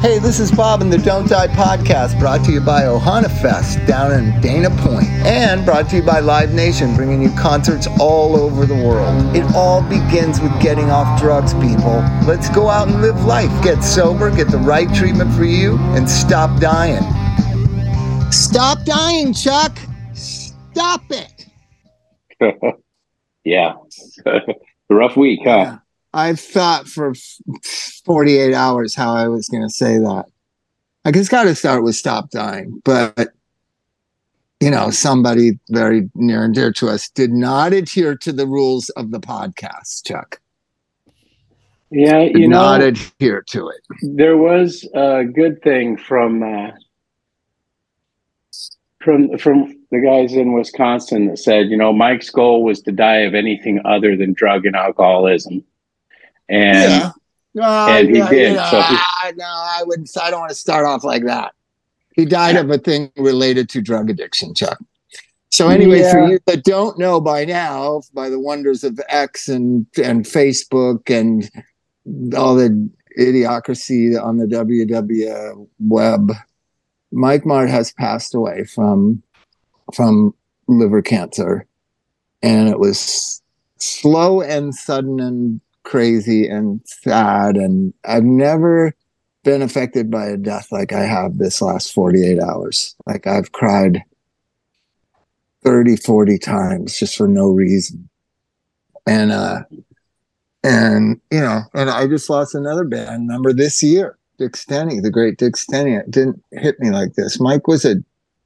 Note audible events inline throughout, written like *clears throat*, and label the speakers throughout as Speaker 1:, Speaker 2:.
Speaker 1: Hey, this is Bob and the Don't Die podcast brought to you by Ohana Fest down in Dana Point and brought to you by Live Nation, bringing you concerts all over the world. It all begins with getting off drugs, people. Let's go out and live life. Get sober, get the right treatment for you, and stop dying. Stop dying, Chuk. Stop it. *laughs*
Speaker 2: yeah. *laughs* rough week, huh? Yeah.
Speaker 1: I thought for 48 hours how I was going to say that. I guess got to start with stop dying, but you know, somebody very near and dear to us did not adhere to the rules of the podcast, Chuk.
Speaker 2: Yeah, you
Speaker 1: did
Speaker 2: know,
Speaker 1: not adhere to it.
Speaker 2: There was a good thing from uh, from from the guys in Wisconsin that said, you know, Mike's goal was to die of anything other than drug and alcoholism and yeah.
Speaker 1: Uh,
Speaker 2: and he
Speaker 1: yeah,
Speaker 2: did.
Speaker 1: You know,
Speaker 2: so he,
Speaker 1: I, no, I would. I don't want to start off like that. He died yeah. of a thing related to drug addiction, Chuk. So anyway, yeah. for you that don't know by now, by the wonders of X and and Facebook and all the idiocracy on the WW web, Mike Martt has passed away from from liver cancer, and it was slow and sudden and crazy and sad and I've never been affected by a death like I have this last 48 hours. Like I've cried 30, 40 times just for no reason. And uh and you know, and I just lost another band member this year, Dix Denney, the great Dix Denney. It didn't hit me like this. Mike was a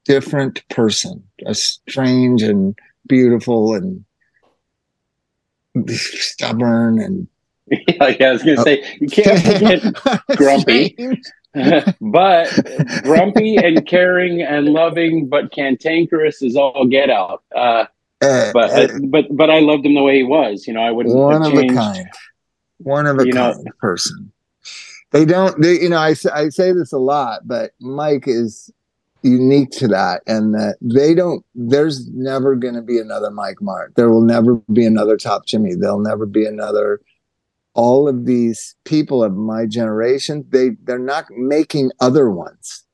Speaker 1: different person, a strange and beautiful and stubborn and *laughs*
Speaker 2: yeah, yeah, I was gonna say you can't *laughs* get *laughs* grumpy, but grumpy and caring and loving, but cantankerous is all get out. Uh, uh, but uh, but but I loved him the way he was. You know, I wouldn't
Speaker 1: one of a kind, one of a kind know. person. They don't. They, you know, I I say this a lot, but Mike is unique to that and that they don't there's never going to be another mike martt. There will never be another top jimmy. There'll never be another all of these people of my generation they they're not making other ones.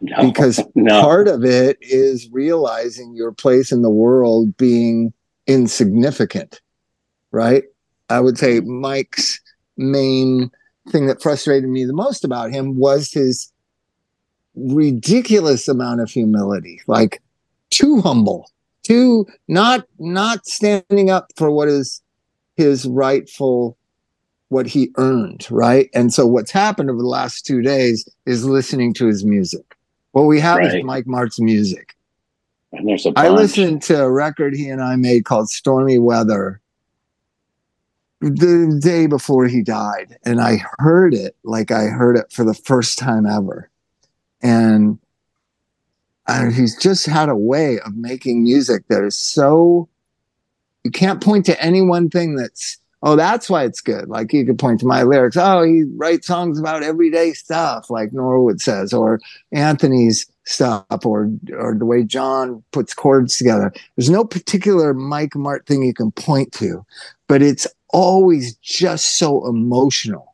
Speaker 1: No, because *laughs* no. part of it is realizing your place in the world being insignificant right? I would say mike's main thing that frustrated me the most about him was his ridiculous amount of humility, like too humble, too not not standing up for what is his rightful what he earned, right? And so what's happened over the last two days is listening to his music. What we have right. is Mike Martt's music.
Speaker 2: And there's a
Speaker 1: bunch. I listened to a record he and I made called Stormy Weather the day before he died. And I heard it like I heard it for the first time ever and uh, he's just had a way of making music that is so you can't point to any one thing that's oh that's why it's good. Like you could point to my lyrics. Oh he writes songs about everyday stuff like norwood says or anthony's stuff or or the way john puts chords together. There's no particular mike martt thing you can point to but it's always just so emotional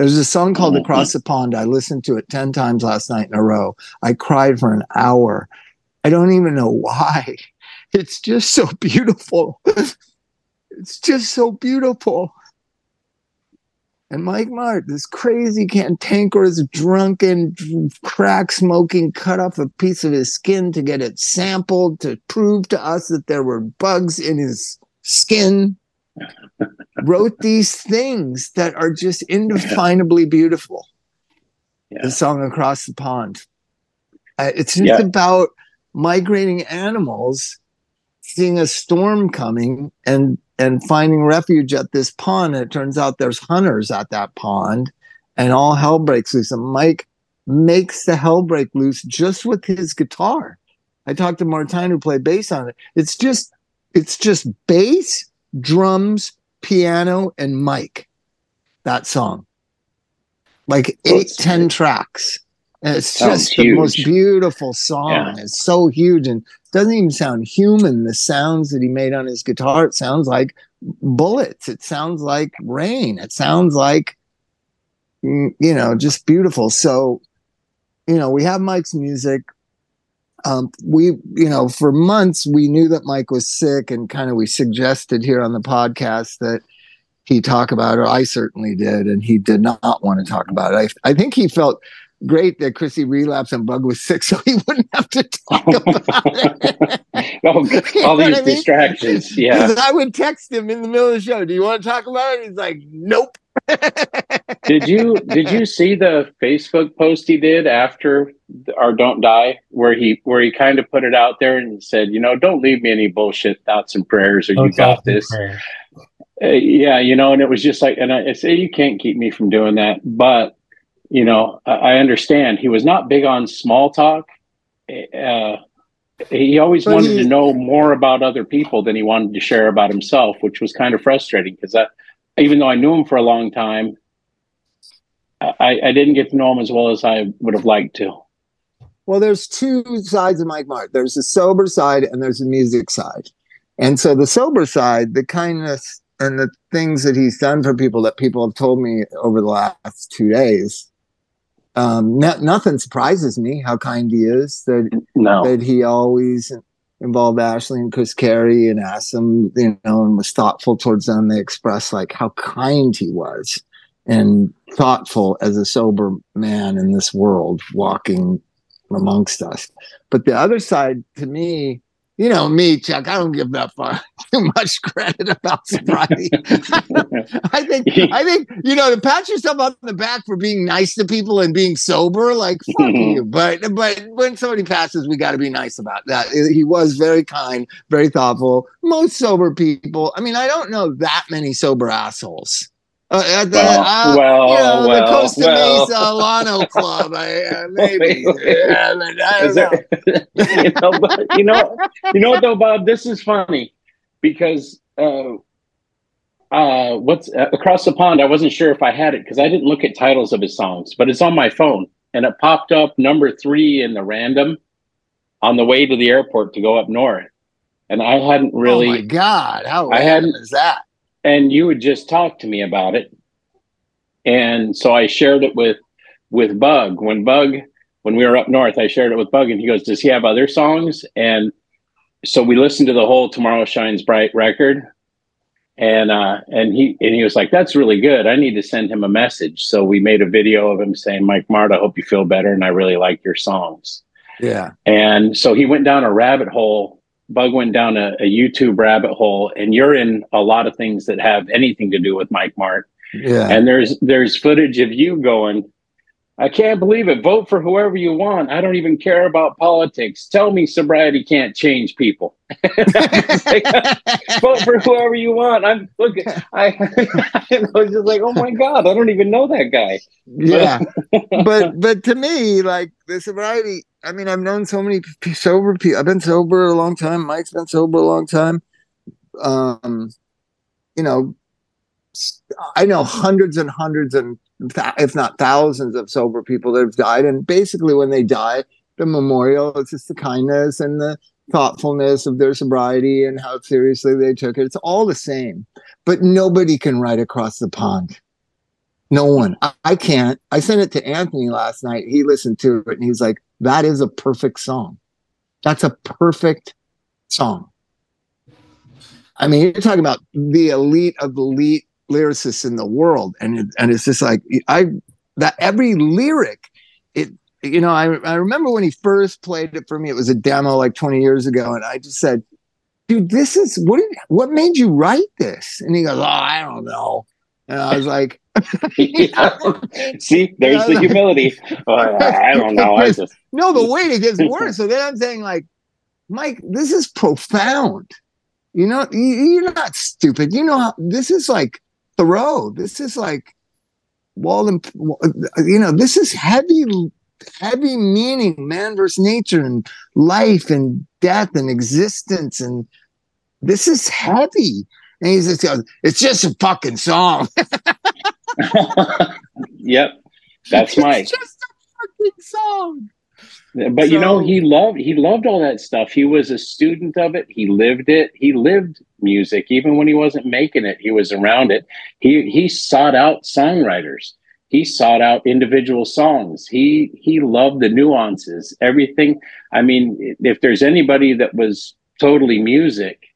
Speaker 1: there's a song called mm-hmm. Across the Pond. I listened to it 10 times last night in a row. I cried for an hour. I don't even know why. *laughs* It's just so beautiful. *laughs* it's just so beautiful. And Mike Martt, this crazy cantankerous, drunken, crack smoking, cut off a piece of his skin to get it sampled to prove to us that there were bugs in his skin wrote these things that are just indefinably beautiful. Yeah. The song Across the Pond. Uh, it's just yeah. about migrating animals seeing a storm coming and and finding refuge at this pond. And it turns out there's hunters at that pond, and all hell breaks loose. And Mike makes the hell break loose just with his guitar. I talked to Martijn who played bass on it. It's just it's just bass drums, piano, and mic. That song, like eight, ten tracks. And it's just the most beautiful song. Yeah. It's so huge and doesn't even sound human. The sounds that he made on his guitar, it sounds like bullets. It sounds like rain. It sounds like mm, you know, just beautiful. So, you know, we have Mike's music. Um, we, you know, for months we knew that Mike was sick, and kind of we suggested here on the podcast that he talk about it. I certainly did, and he did not want to talk about it. I, I think he felt great that Chrissy relapsed and Bug was sick, *laughs* so he wouldn't have to talk about it. *laughs* *laughs*
Speaker 2: all, all these I mean? distractions. Yeah.
Speaker 1: I would text him in the middle of the show. Do you want to talk about it? He's like, Nope.
Speaker 2: did you did you see the Facebook post he did after our Don't Die, where he where he kind of put it out there and said, you know, don't leave me any bullshit thoughts and prayers, or you got this. Uh, yeah, you know, and it was just like, and I, I say you can't keep me from doing that, but you know, I, I understand he was not big on small talk. Uh, he always but wanted he, to know more about other people than he wanted to share about himself, which was kind of frustrating because I, even though I knew him for a long time, I, I didn't get to know him as well as I would have liked to.
Speaker 1: Well, there's two sides of Mike Martt. There's the sober side and there's the music side. And so the sober side, the kindness and the things that he's done for people that people have told me over the last two days, um, nothing surprises me how kind he is. That no. that he always involved Ashley and Chris Carey and asked them, you know, and was thoughtful towards them. They expressed like how kind he was and thoughtful as a sober man in this world walking amongst us. But the other side to me you know me, Chuk. I don't give that far *laughs* too much credit about sobriety. *laughs* I think *laughs* I think you know to pat yourself on the back for being nice to people and being sober, like fuck you. But but when somebody passes, we got to be nice about that. He was very kind, very thoughtful. Most sober people. I mean, I don't know that many sober assholes. Uh, at the, well, uh, well, you know, well, the Costa well. Mesa Alano *laughs* Club, I, uh, maybe. yeah, *laughs* I
Speaker 2: there, *laughs* you, know, but, you know, you know what though, Bob? This is funny because uh, uh, what's uh, across the pond? I wasn't sure if I had it because I didn't look at titles of his songs, but it's on my phone, and it popped up number three in the random on the way to the airport to go up north, and I hadn't really. Oh
Speaker 1: my god! How I hadn't is that?
Speaker 2: And you would just talk to me about it. And so i shared it with with bug. When bug when we were up north i shared it with bug and he goes does he have other songs? And so we listened to the whole tomorrow shines bright record. And uh and he and he was like that's really good. I need to send him a message. So we made a video of him saying mike martt i hope you feel better and i really like your songs.
Speaker 1: Yeah.
Speaker 2: And so he went down a rabbit hole Bug went down a, a, YouTube rabbit hole, and you're in a lot of things that have anything to do with Mike Martt.
Speaker 1: Yeah.
Speaker 2: And there's there's footage of you going, I can't believe it. Vote for whoever you want. I don't even care about politics. Tell me sobriety can't change people. *laughs* Vote for whoever you want. I'm look. I, *laughs* I was just like, oh my god, I don't even know that guy.
Speaker 1: Yeah, *laughs* but but to me, like the sobriety I mean, I've known so many sober people. I've been sober a long time. Mike's been sober a long time. Um, you know, I know hundreds and hundreds and if not thousands of sober people that have died. And basically, when they die, the memorial is just the kindness and the thoughtfulness of their sobriety and how seriously they took it. It's all the same, but nobody can write across the pond. No one. I, I can't. I sent it to Anthony last night. He listened to it and he's like, that is a perfect song. That's a perfect song. I mean, you're talking about the elite of elite lyricists in the world, and and it's just like I that every lyric, it you know I I remember when he first played it for me. It was a demo like 20 years ago, and I just said, "Dude, this is what what made you write this?" And he goes, "Oh, I don't know." And I was like, *laughs* *laughs*
Speaker 2: See, there's the *laughs* humility. I don't know. I just
Speaker 1: no, the weight it gets worse. So then I'm saying, like, Mike, this is profound. You know, you're not stupid. You know how this is like Thoreau. This is like Walden. You know, this is heavy, heavy meaning, man versus nature, and life and death and existence, and this is heavy. And he just goes, "It's just a fucking song." *laughs*
Speaker 2: yep, that's my
Speaker 1: just a fucking song.
Speaker 2: But so, you know, he loved he loved all that stuff. He was a student of it. He lived it. He lived music, even when he wasn't making it. He was around it. He he sought out songwriters. he sought out individual songs. He he loved the nuances, everything. I mean, if there's anybody that was totally music,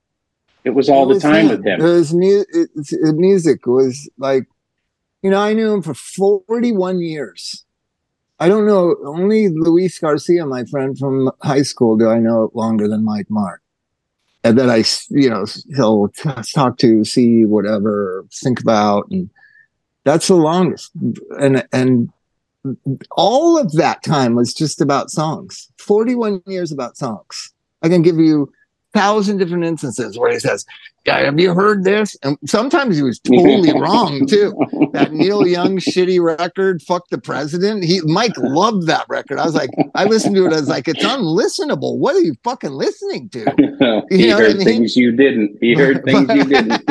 Speaker 2: it was all it was the time him. with him.
Speaker 1: His mu- music was like, you know, I knew him for 41 years. I don't know. Only Luis Garcia, my friend from high school, do I know longer than Mike Martt. And that I, you know, he'll talk to, see whatever, think about, and that's the longest. And and all of that time was just about songs. Forty-one years about songs. I can give you thousand different instances where he says, yeah, have you heard this? And sometimes he was totally *laughs* wrong too. That Neil Young shitty record, "Fuck the President." He Mike loved that record. I was like, I listened to it. I was like, it's unlistenable. What are you fucking listening
Speaker 2: to? *laughs* You he heard I mean? things you didn't. He heard *laughs* things you didn't.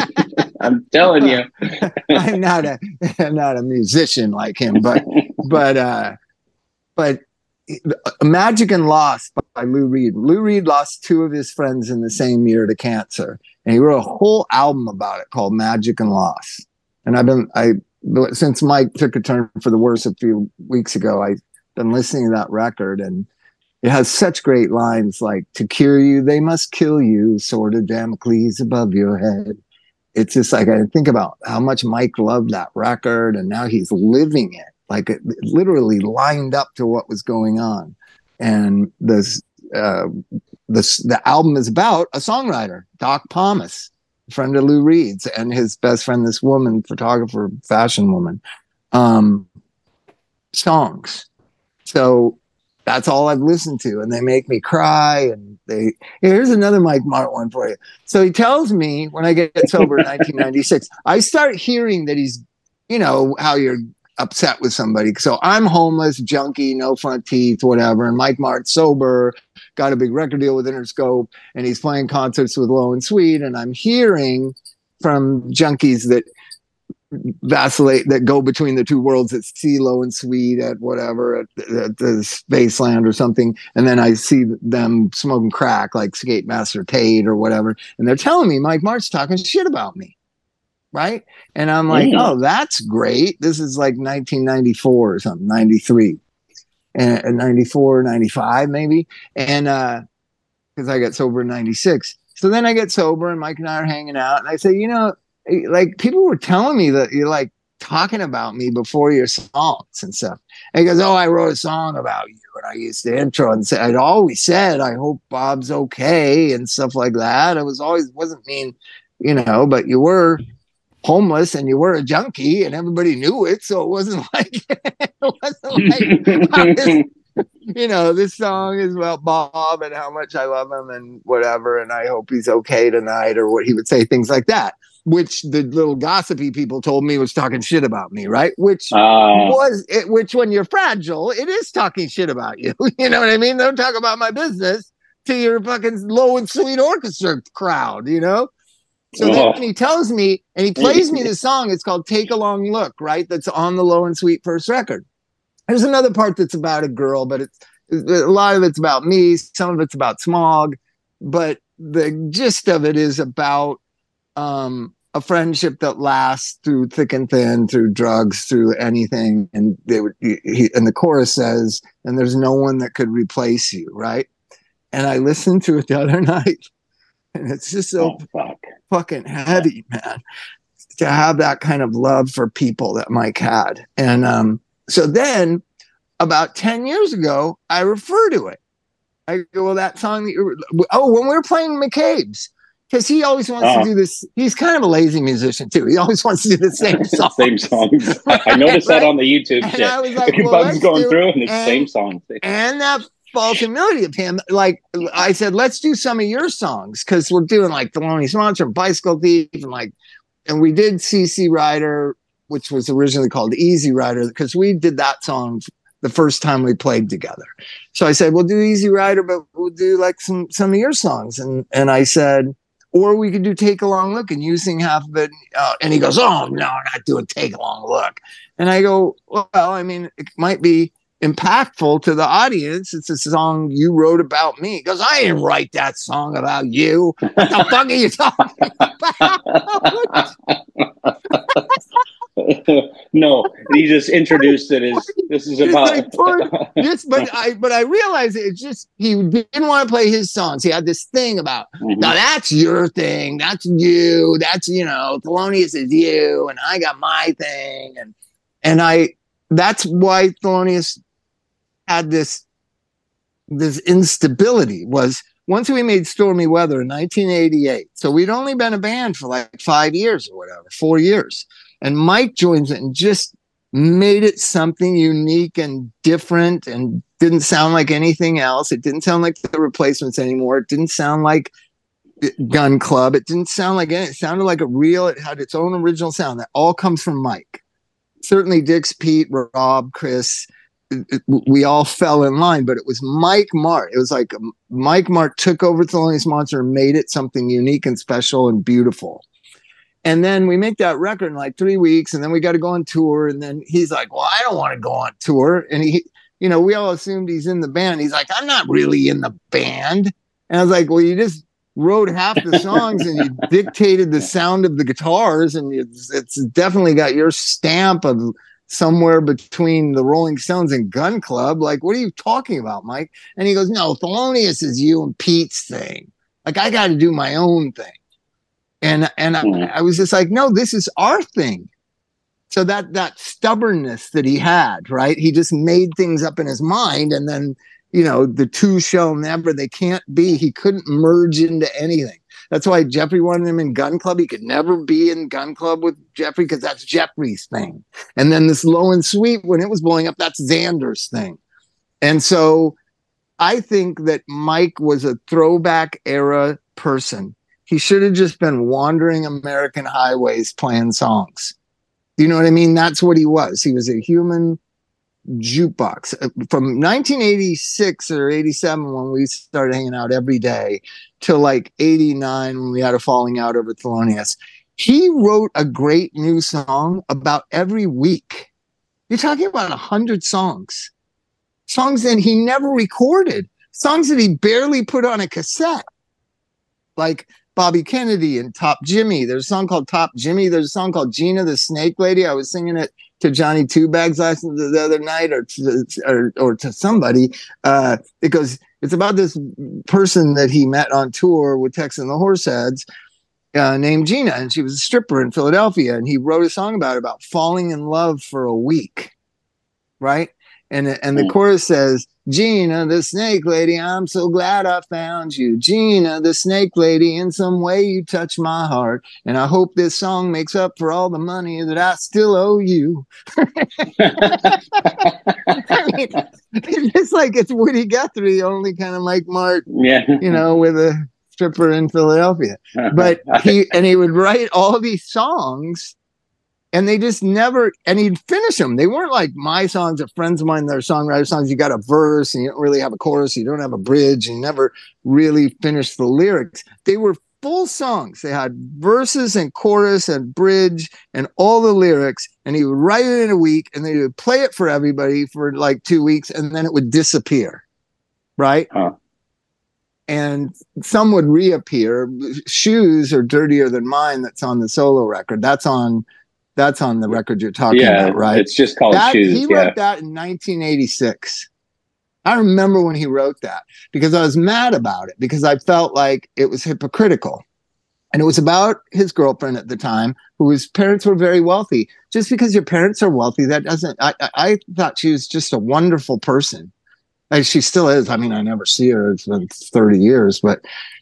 Speaker 2: I'm telling you.
Speaker 1: I'm not a I'm not a musician like him, but but uh but Magic and Lost by Lou Reed. Lou Reed lost two of his friends in the same year to cancer, and he wrote a whole album about it called Magic and Loss. And I've been I since Mike took a turn for the worse a few weeks ago. I've been listening to that record, and it has such great lines like "To cure you, they must kill you." Sword of Damocles above your head. It's just like I think about how much Mike loved that record, and now he's living it like it literally lined up to what was going on. And this, uh, this, the album is about a songwriter, Doc Pomus, friend of Lou Reed's, and his best friend, this woman, photographer, fashion woman, um, songs. So that's all I've listened to, and they make me cry. And they here's another Mike Martt one for you. So he tells me when I get sober in *laughs* 1996, I start hearing that he's, you know, how you're upset with somebody. So I'm homeless, junkie, no front teeth, whatever. And Mike Martt sober, got a big record deal with Interscope, and he's playing concerts with Low and Sweet. And I'm hearing from junkies that vacillate that go between the two worlds that see low and sweet at whatever at, at the spaceland or something and then i see them smoking crack like skate master tate or whatever and they're telling me mike martt's talking shit about me right? And I'm like, mm. oh, that's great. This is like 1994 or something, 93, and 94, 95 maybe. And uh, because I got sober in 96. So then I get sober and Mike and I are hanging out. And I say, you know, eh, like people were telling me that you're like talking about me before your songs and stuff. And he goes, Oh, I wrote a song about you. And I used to intro and say, I'd always said, I hope Bob's okay and stuff like that. It was always, wasn't mean, you know, but you were homeless and you were a junkie and everybody knew it. So it wasn't *laughs* like, it wasn't like, *laughs* this, you know, this song is about Bob and how much I love him and whatever. And I hope he's okay tonight or what he would say, things like that. Which the little gossipy people told me was talking shit about me, right? Which uh, was it, which when you're fragile, it is talking shit about you. *laughs* you know what I mean? Don't talk about my business to your fucking low and sweet orchestra crowd, you know? So oh. then he tells me, and he plays me the song. It's called Take a Long Look, right? That's on the Low and Sweet first record. There's another part that's about a girl, but it's a lot of it's about me. Some of it's about smog, but the gist of it is about um, a friendship that lasts through thick and thin, through drugs, through anything. And they would, he, and the chorus says, "And there's no one that could replace you," right? And I listened to it the other *laughs* night, and it's just so oh, fuck. Fucking heavy, man. To have that kind of love for people that Mike had. And um, so then about 10 years ago, I refer to it. I go, well, that song that you oh, when we were playing McCabe's, because he always wants uh, to uh-huh. do this. He's kind of a lazy musician too. He always wants to do the *laughs* same song.
Speaker 2: same songs. I noticed *laughs* right? that on the YouTube. And shit. I was like, well, going through and the same songs.
Speaker 1: And that false humility of him. Like I said, let's do some of your songs because we're doing like Thelonious Monster and Bicycle Thief and like, and we did CC Rider, which was originally called Easy Rider because we did that song the first time we played together. So I said, we'll do Easy Rider, but we'll do like some some of your songs. And and I said, or we could do Take a Long Look and you sing half of it. Uh, and he goes, oh no, I'm not doing Take a Long Look. And I go, well, I mean, it might be impactful to the audience. It's a song you wrote about me. Because I didn't write that song about you. What the fuck are you talking about? *laughs*
Speaker 2: no, he just introduced it as *laughs* this is about
Speaker 1: this, but I but I realized it's just he didn't want to play his songs. He had this thing about mm-hmm. now that's your thing, that's you, that's you know, Thelonious is you, and I got my thing, and and I that's why Thelonious had this this instability was once we made Stormy Weather in 1988. So we'd only been a band for like five years or whatever, four years. And Mike joins it and just made it something unique and different and didn't sound like anything else. It didn't sound like the replacements anymore. It didn't sound like Gun Club. It didn't sound like it. It sounded like a real, it had its own original sound that all comes from Mike. Certainly Dix, Pete, Rob, Chris, we all fell in line, but it was Mike Martt. It was like um, Mike Martt took over Thelonious Monster and made it something unique and special and beautiful. And then we make that record in like three weeks, and then we got to go on tour. And then he's like, "Well, I don't want to go on tour." And he, you know, we all assumed he's in the band. He's like, "I'm not really in the band." And I was like, "Well, you just wrote half the songs and you *laughs* dictated the sound of the guitars, and it's, it's definitely got your stamp of." Somewhere between the Rolling Stones and Gun Club. Like, what are you talking about, Mike? And he goes, No, Thelonious is you and Pete's thing. Like, I got to do my own thing. And and mm-hmm. I, I was just like, no, this is our thing. So that that stubbornness that he had, right? He just made things up in his mind, and then you know the two shall never, they can't be. He couldn't merge into anything. That's why Jeffrey wanted him in Gun Club. He could never be in Gun Club with Jeffrey because that's Jeffrey's thing. And then this low and sweet, when it was blowing up, that's Zander's thing. And so I think that Mike was a throwback era person. He should have just been wandering American highways playing songs. You know what I mean? That's what he was. He was a human jukebox uh, from 1986 or 87 when we started hanging out every day till like 89 when we had a falling out over Thelonious. He wrote a great new song about every week. You're talking about a hundred songs, songs that he never recorded, songs that he barely put on a cassette, like Bobby Kennedy and Top Jimmy. There's a song called Top Jimmy. There's a song called Gina the Snake Lady. I was singing it to Johnny Two Bags last the other night, or to, or, or to somebody. Uh, goes. It's about this person that he met on tour with Tex and the Horseheads, uh, named Gina, and she was a stripper in Philadelphia. And he wrote a song about it, about falling in love for a week, right? And and the hmm. chorus says, Gina, the snake lady, I'm so glad I found you. Gina, the snake lady, in some way you touch my heart. And I hope this song makes up for all the money that I still owe you. *laughs* I mean, it's just like it's Woody Guthrie, only kind of like Mark, yeah. you know, with a stripper in Philadelphia. But *laughs* he, and he would write all these songs and they just never and he'd finish them they weren't like my songs or friends of mine their songwriter songs you got a verse and you don't really have a chorus you don't have a bridge and you never really finish the lyrics. They were full songs. They had verses and chorus and bridge and all the lyrics and he would write it in a week and they would play it for everybody for like two weeks and then it would disappear right? Huh. and some would reappear shoes are dirtier than mine that's on the solo record. That's on that's on the record you're talking yeah, about, right?
Speaker 2: It's just called
Speaker 1: that,
Speaker 2: Shoes.
Speaker 1: He wrote that in 1986. I remember when he wrote that because I was mad about it because I felt like it was hypocritical. And it was about his girlfriend at the time, whose parents were very wealthy. Just because your parents are wealthy, that doesn't. I, I thought she was just a wonderful person. Like she still is. I mean, I never see her. It's been 30 years, but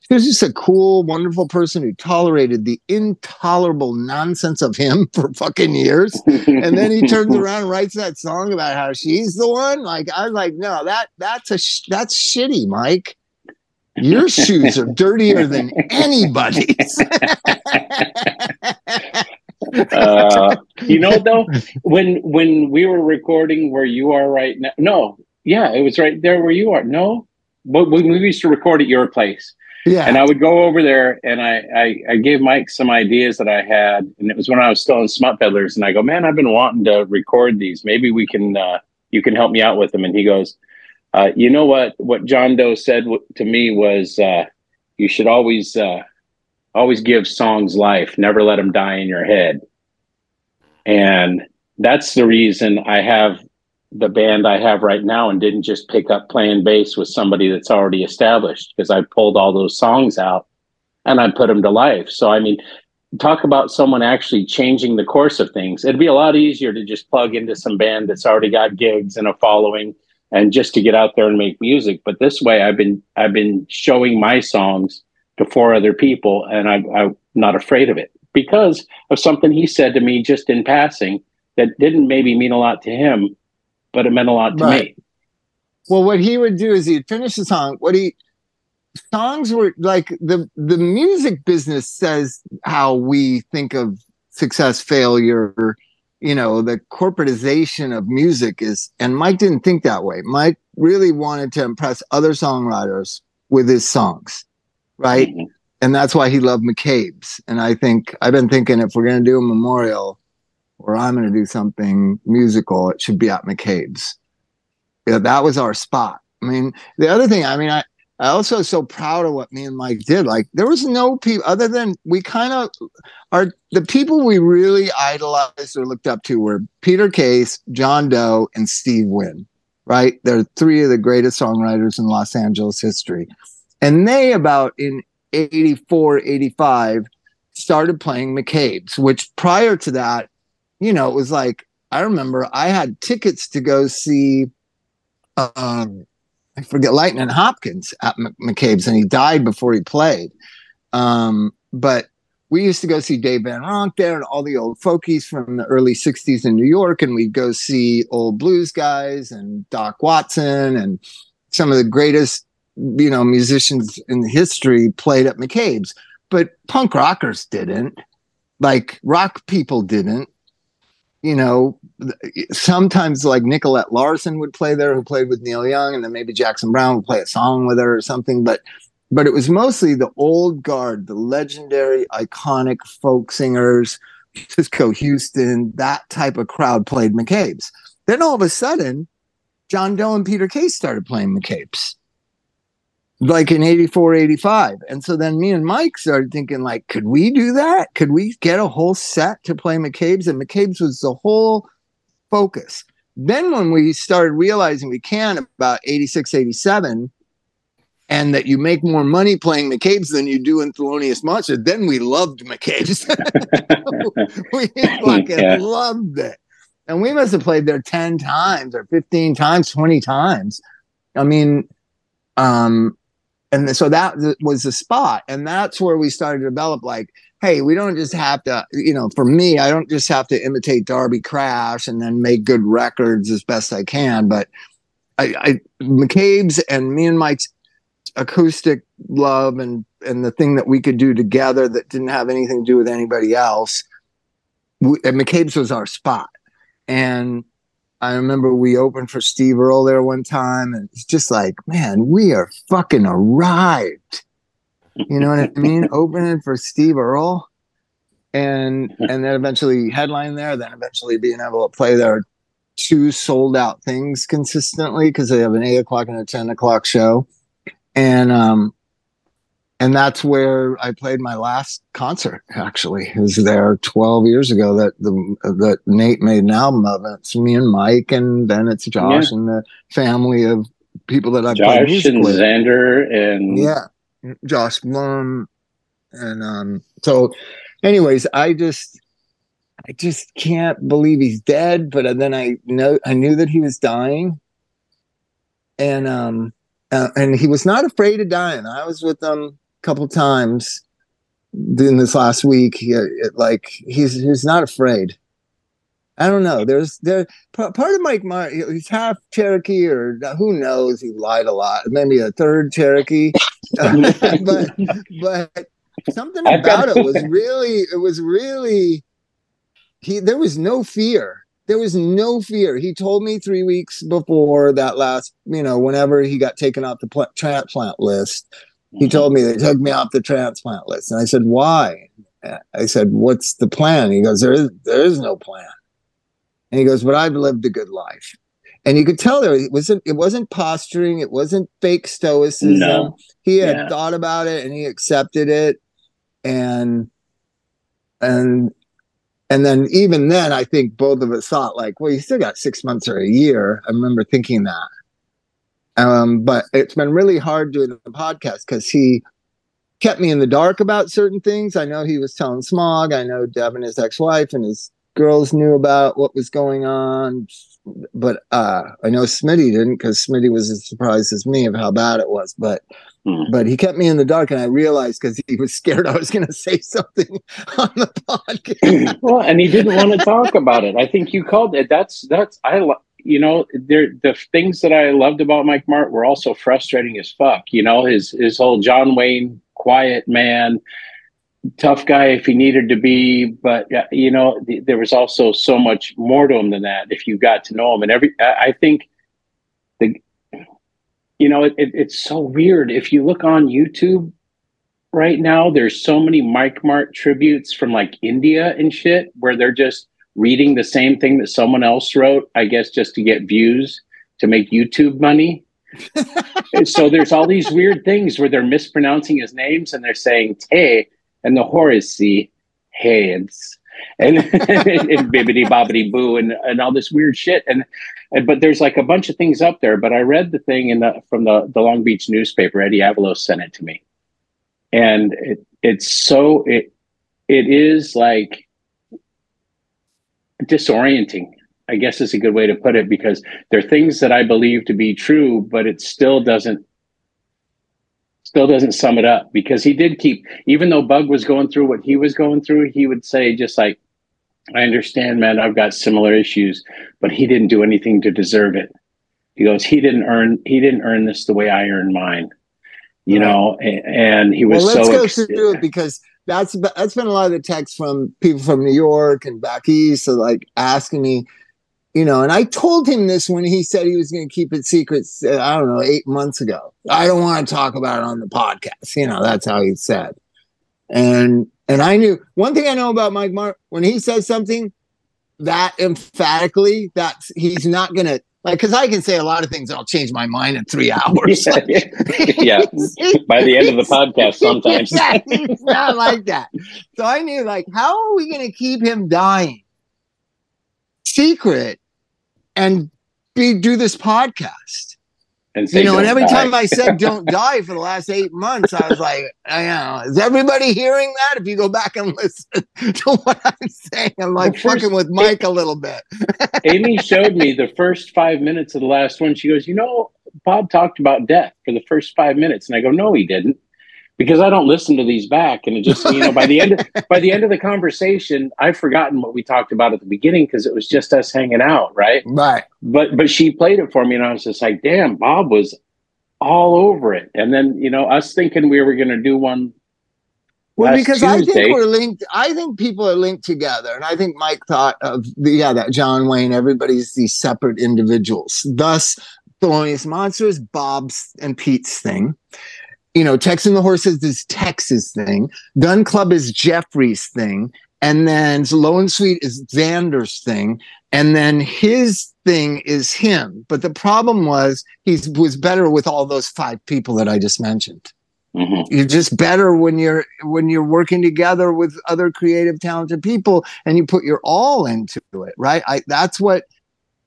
Speaker 1: he was just a cool, wonderful person who tolerated the intolerable nonsense of him *laughs* for fucking years. and then he turns *laughs* around and writes that song about how she's the one. Like I was like, no, that that's a sh- that's shitty, Mike. Your shoes are dirtier than anybody's. *laughs*
Speaker 2: uh, you know, though, when when we were recording where you are right now, no, yeah, it was right there where you are. No, but when we used to record at your place, yeah. And I would go over there and I, I, I gave Mike some ideas that I had. And it was when I was still in Smut Peddlers. And I go, man, I've been wanting to record these. Maybe we can, uh, you can help me out with them. And he goes, uh, you know what, what John Doe said w- to me was, uh, you should always, uh, always give songs life. Never let them die in your head. And that's the reason I have the band I have right now and didn't just pick up playing bass with somebody that's already established because I pulled all those songs out and I put them to life. So, I mean, talk about someone actually changing the course of things. It'd be a lot easier to just plug into some band that's already got gigs and a following and just to get out there and make music. But this way I've been I've been showing my songs to four other people and I, I'm not afraid of it because of something he said to me just in passing that didn't maybe mean a lot to him, but it meant a lot to right. me.
Speaker 1: Well, what he would do is he'd finish the song. What he songs were like the the music business says how we think of success, failure, you know, the corporatization of music is, and Mike didn't think that way. Mike really wanted to impress other songwriters with his songs, right? Mm-hmm. And that's why he loved McCabe's. And I think I've been thinking if we're going to do a memorial, or I'm going to do something musical, it should be at McCabe's. Yeah, that was our spot. I mean, the other thing, I mean, I, I also so proud of what me and Mike did. Like there was no people other than we kind of are the people we really idolized or looked up to were Peter Case, John Doe, and Steve Wynn. Right? They're three of the greatest songwriters in Los Angeles history. And they about in 84, 85 started playing McCabe's, which prior to that you know, it was like I remember I had tickets to go see um I forget Lightning Hopkins at M- McCabe's and he died before he played. Um, but we used to go see Dave Van Ronk there and all the old folkies from the early 60s in New York. And we'd go see old blues guys and Doc Watson and some of the greatest, you know, musicians in the history played at McCabe's. But punk rockers didn't. Like rock people didn't you know, sometimes like Nicolette Larson would play there, who played with Neil Young, and then maybe Jackson Browne would play a song with her or something. But but it was mostly the old guard, the legendary, iconic folk singers, Cisco Houston, that type of crowd played McCabe's. Then all of a sudden, John Doe and Peter Case started playing McCabe's like in 84 85 and so then me and mike started thinking like could we do that? Could we get a whole set to play mccabe's? And mccabe's was the whole focus. Then when we started realizing we can about 86 87 and that you make more money playing mccabe's than you do in thelonious monster then we loved mccabe's. *laughs* We *laughs* fucking yeah. loved it. And we must have played there 10 times or 15 times 20 times. I mean um and so that was the spot and that's where we started to develop like hey we don't just have to you know for me i don't just have to imitate darby crash and then make good records as best i can but i, I mccabe's and me and mike's acoustic love and and the thing that we could do together that didn't have anything to do with anybody else we, mccabe's was our spot. And I remember we opened for Steve Earle there one time, and it's just like, man, we are fucking arrived. You know what I *laughs* mean? Opening for Steve Earle, and and then eventually headline there, then eventually being able to play there two sold out things consistently because they have an eight o'clock and a ten o'clock show, and um, and that's where I played my last concert. Actually, it was there 12 years ago that the that Nate made an album of it. It's me and Mike, and then it's Josh yeah. and the family of people that I've Josh played music
Speaker 2: and
Speaker 1: with.
Speaker 2: Zander and
Speaker 1: yeah, Josh Blum, and um. So, anyways, I just I just can't believe he's dead. But then I know I knew that he was dying, and um. Uh, and he was not afraid of dying. I was with him couple times in this last week. He, it, like he's he's not afraid. I don't know. There's there part of Mike Myers. He's half Cherokee, or who knows? He lied a lot. Maybe a third Cherokee, *laughs* but but something about it was really it was really he. There was no fear. There was no fear. He told me three weeks before that last, you know, whenever he got taken off the pl- transplant list, he mm-hmm. told me they took me off the transplant list. And I said, why? I said, what's the plan? He goes, there is, there is no plan. And he goes, but I've lived a good life. And you could tell there it wasn't it wasn't posturing, it wasn't fake stoicism. No. He had yeah. thought about it and he accepted it. And and and then even then, I think both of us thought like, well, you still got six months or a year. I remember thinking that. Um, but it's been really hard doing the podcast because he kept me in the dark about certain things. I know he was telling Smog. I know Devin, his ex-wife, and his girls knew about what was going on. But uh, I know Smitty didn't because Smitty was as surprised as me of how bad it was. But hmm. but he kept me in the dark, and I realized because he was scared *laughs* I was going to say something *laughs* on the *clears throat* podcast.
Speaker 2: well, and he didn't want to talk about it. I think you called it. That's that's I you know, there the things that I loved about Mike Martt were also frustrating as fuck. You know, his his whole John Wayne quiet man, tough guy if he needed to be, but uh, you know, th- there was also so much more to him than that if you got to know him. And every I, I think the you know, it, it, it's so weird if you look on YouTube right now. There's so many Mike Martt tributes from like India and shit where they're just reading the same thing that someone else wrote, I guess, just to get views to make YouTube money. so there's all these weird things where they're mispronouncing his names and they're saying Tay and the is C heads and, *laughs* and bibbity bobbity boo and, and all this weird shit. And, and but there's like a bunch of things up there. But I read the thing in the from the, the Long Beach newspaper. Eddie Avalos sent it to me. And it it's so it it is like disorienting i guess is a good way to put it because there are things that i believe to be true but it still doesn't still doesn't sum it up because he did keep even though bug was going through what he was going through he would say just like i understand man i've got similar issues but he didn't do anything to deserve it he goes he didn't earn he didn't earn this the way i earned mine you right. know and, and, he was well, let's so
Speaker 1: go ex- through it because that's that's been a lot of the texts from people from New York and back east, so like asking me, you know, and I told him this when he said he was going to keep it secret. Uh, I don't know, eight months ago. I don't want to talk about it on the podcast. You know, that's how he said. And and I knew one thing I know about Mike Martt when he says something that emphatically, that he's not going to like because I can say a lot of things and I'll change my mind in three *laughs* hours.
Speaker 2: yeah, yeah. *laughs* *laughs* by the end of the podcast, sometimes
Speaker 1: yeah, it's not like that. So I knew like, how are we going to keep him dying secret and be do this podcast? And you know, and every die. time I said *laughs* "don't die" for the last eight months, I was like, I know, is everybody hearing that? If you go back and *laughs* listen to what I'm saying, I'm like first, fucking with Mike a little bit. *laughs*
Speaker 2: Amy showed me the first five minutes of the last one. She goes, "You know, Bob talked about death for the first five minutes," and I go, "No, he didn't." Because I don't listen to these back, and it just you know by the end of, *laughs* by the end of the conversation, I've forgotten what we talked about at the beginning because it was just us hanging out, right?
Speaker 1: Right.
Speaker 2: But but she played it for me, and I was just like, damn, Bob was all over it. And then you know us thinking we were going to do one.
Speaker 1: Well, because Tuesday. I think we're linked. I think people are linked together, and I think Mike thought of the, yeah that John Wayne. Everybody's these separate individuals. Thus, Thelonious Monsters, Bob's and Pete's thing you know, Tex and the Horseheads is Texas thing. Gun Club is Jeffrey's thing. And then Low and Sweet is Zander's thing. And then his thing is him. But the problem was he was better with all those five people that I just mentioned. Mm-hmm. You're just better when you're when you're working together with other creative, talented people, and you put your all into it, right? I that's what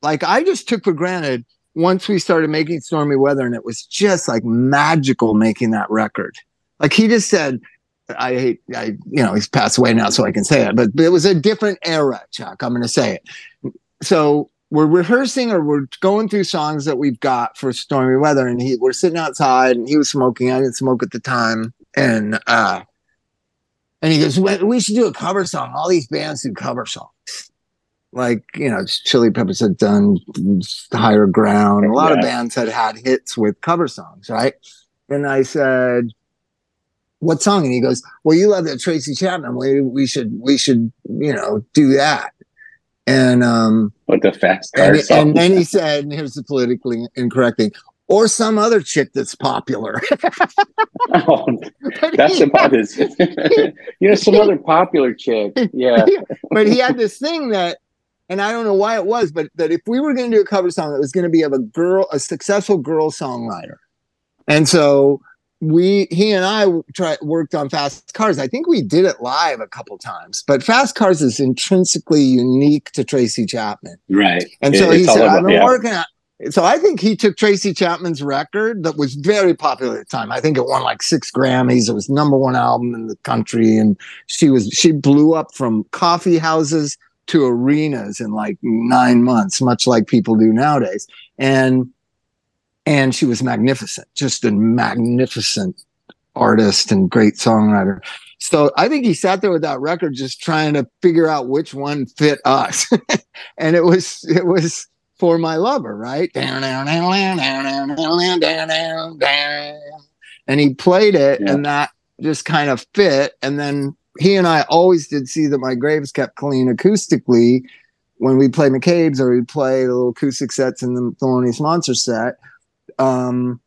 Speaker 1: like I just took for granted once we started making stormy weather and it was just like magical making that record. Like he just said i hate i you know he's passed away now so i can say it but, but it was a different era chuk i'm going to say it. So we're rehearsing or we're going through songs that we've got for stormy weather and he we're sitting outside and he was smoking. I didn't smoke at the time. And uh and he goes we should do a cover song all these bands do cover songs like you know chili peppers had done higher ground a lot yeah. of bands had had hits with cover songs right and i said what song and he goes well you love that tracy chapman we, we should we should you know do that and um
Speaker 2: what the fast
Speaker 1: and, and then he said and here's the politically incorrect thing or some other chick that's popular. *laughs*
Speaker 2: oh, that's about his. *laughs* you know, some other popular chick. *laughs* Yeah.
Speaker 1: but he had this thing that and I don't know why it was, but that if we were going to do a cover song, it was going to be of a girl, a successful girl songwriter. And so we he and I tried worked on Fast Cars. I think we did it live a couple times, but Fast Cars is intrinsically unique to Tracy Chapman,
Speaker 2: right?
Speaker 1: And so he said, "I've been yeah. working on." So I think he took Tracy Chapman's record that was very popular at the time. I think it won like six Grammys. It was number one album in the country, and she was she blew up from coffee houses to arenas in like nine months, much like people do nowadays. And and she was magnificent, just a magnificent artist and great songwriter. So I think he sat there with that record just trying to figure out which one fit us. *laughs* and it was it was for my lover, right? And he played it yeah. and that just kind of fit. And then he and I always did see that my grave is kept clean acoustically when we play McCabe's or we play the little acoustic sets in the Thelonious Monster set um,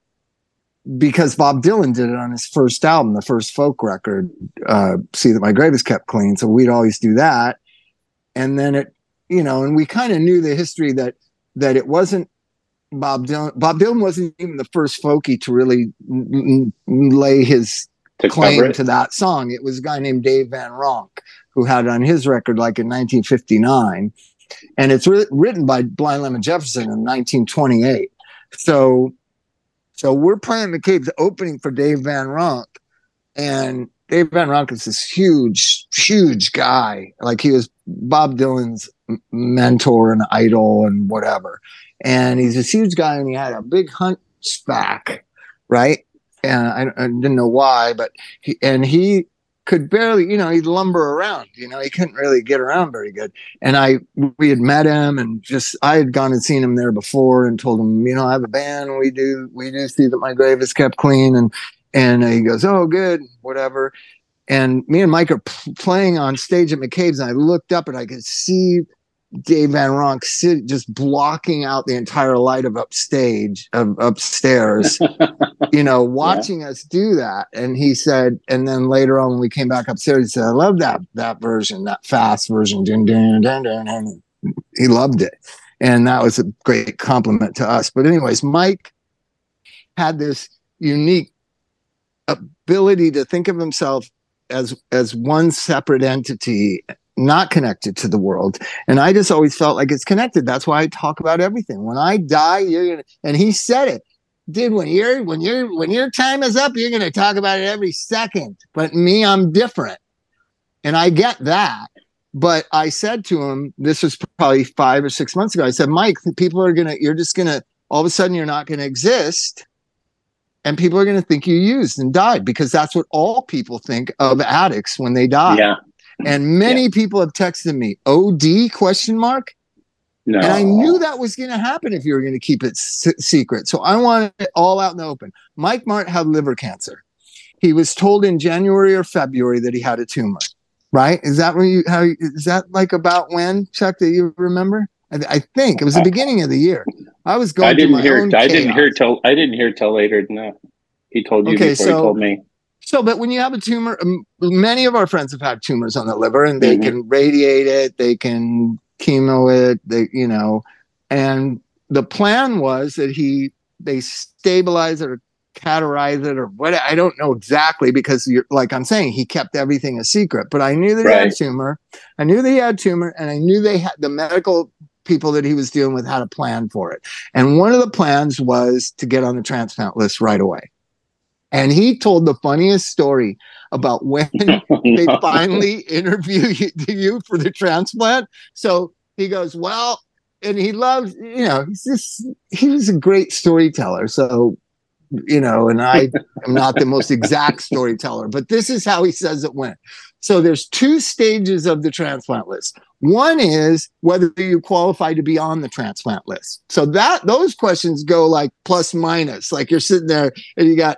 Speaker 1: because Bob Dylan did it on his first album, the first folk record, uh, See That My Grave Is Kept Clean. So we'd always do that. And then it, you know, and we kind of knew the history that that it wasn't Bob Dylan. Bob Dylan wasn't even the first folkie to really lay his to claim to that song. It was a guy named Dave Van Ronk who had it on his record like in 1959. And it's ri- written by Blind Lemon Jefferson in 1928. So, so we're playing McCabe's opening for Dave Van Ronk, and Dave Van Ronk is this huge, huge guy. Like he was Bob Dylan's mentor and idol and whatever. And he's this huge guy, and he had a big hunchback, right? And I, I didn't know why, but he and he could barely, you know, he'd lumber around, you know, he couldn't really get around very good. And I, we had met him and just, I had gone and seen him there before and told him, you know, I have a band. We do, we do see that my grave is kept clean. And, and he goes, oh, good, whatever. And me and Mike are p- playing on stage at McCabe's and I looked up and I could see Dave Van Ronk sit, just blocking out the entire light of upstage of upstairs, *laughs* you know, watching yeah. us do that. And he said, and then later on when we came back upstairs, he said, I love that that version, that fast version. Dun, dun, dun, dun, dun. He loved it. And that was a great compliment to us. But anyways, Mike had this unique ability to think of himself as as one separate entity not connected to the world. And I just always felt like it's connected. That's why I talk about everything. When I die, you're gonna and he said it. Dude, when you're when you're when your time is up, you're gonna talk about it every second. But me, I'm different. And I get that. But I said to him, this was probably five or six months ago. I said, Mike, people are gonna, you're just gonna all of a sudden you're not gonna exist. And people are going to think you used and died because that's what all people think of addicts when they die.
Speaker 2: Yeah. *laughs*
Speaker 1: And many yeah. people have texted me, OD question mark. No. And I knew that was going to happen if you were going to keep it s- secret. So I wanted it all out in the open. Mike Martt had liver cancer. He was told in January or February that he had a tumor. Right? Is that when you how is that like about when Chuk that you remember? I, I think it was the beginning of the year. I was going.
Speaker 2: I didn't hear. I chaos. didn't hear till. I didn't hear till later than that. He told you okay, before so, he told me.
Speaker 1: So, but when you have a tumor, um, many of our friends have had tumors on the liver and they mm-hmm. can radiate it, they can chemo it, they, you know, and the plan was that he, they stabilize it or cauterize it or what, I don't know exactly because you're like I'm saying, he kept everything a secret, but I knew that right. he had tumor. I knew that he had tumor and I knew they had the medical people that he was dealing with had a plan for it. And one of the plans was to get on the transplant list right away. And he told the funniest story about when *laughs* they finally interview you, *laughs* you for the transplant. So he goes, Well, and he loves, you know, he's just, he was a great storyteller. So, you know, and I am not the most exact storyteller, but this is how he says it went. So there's two stages of the transplant list. One is whether you qualify to be on the transplant list. So that those questions go like plus minus. Like you're sitting there and you got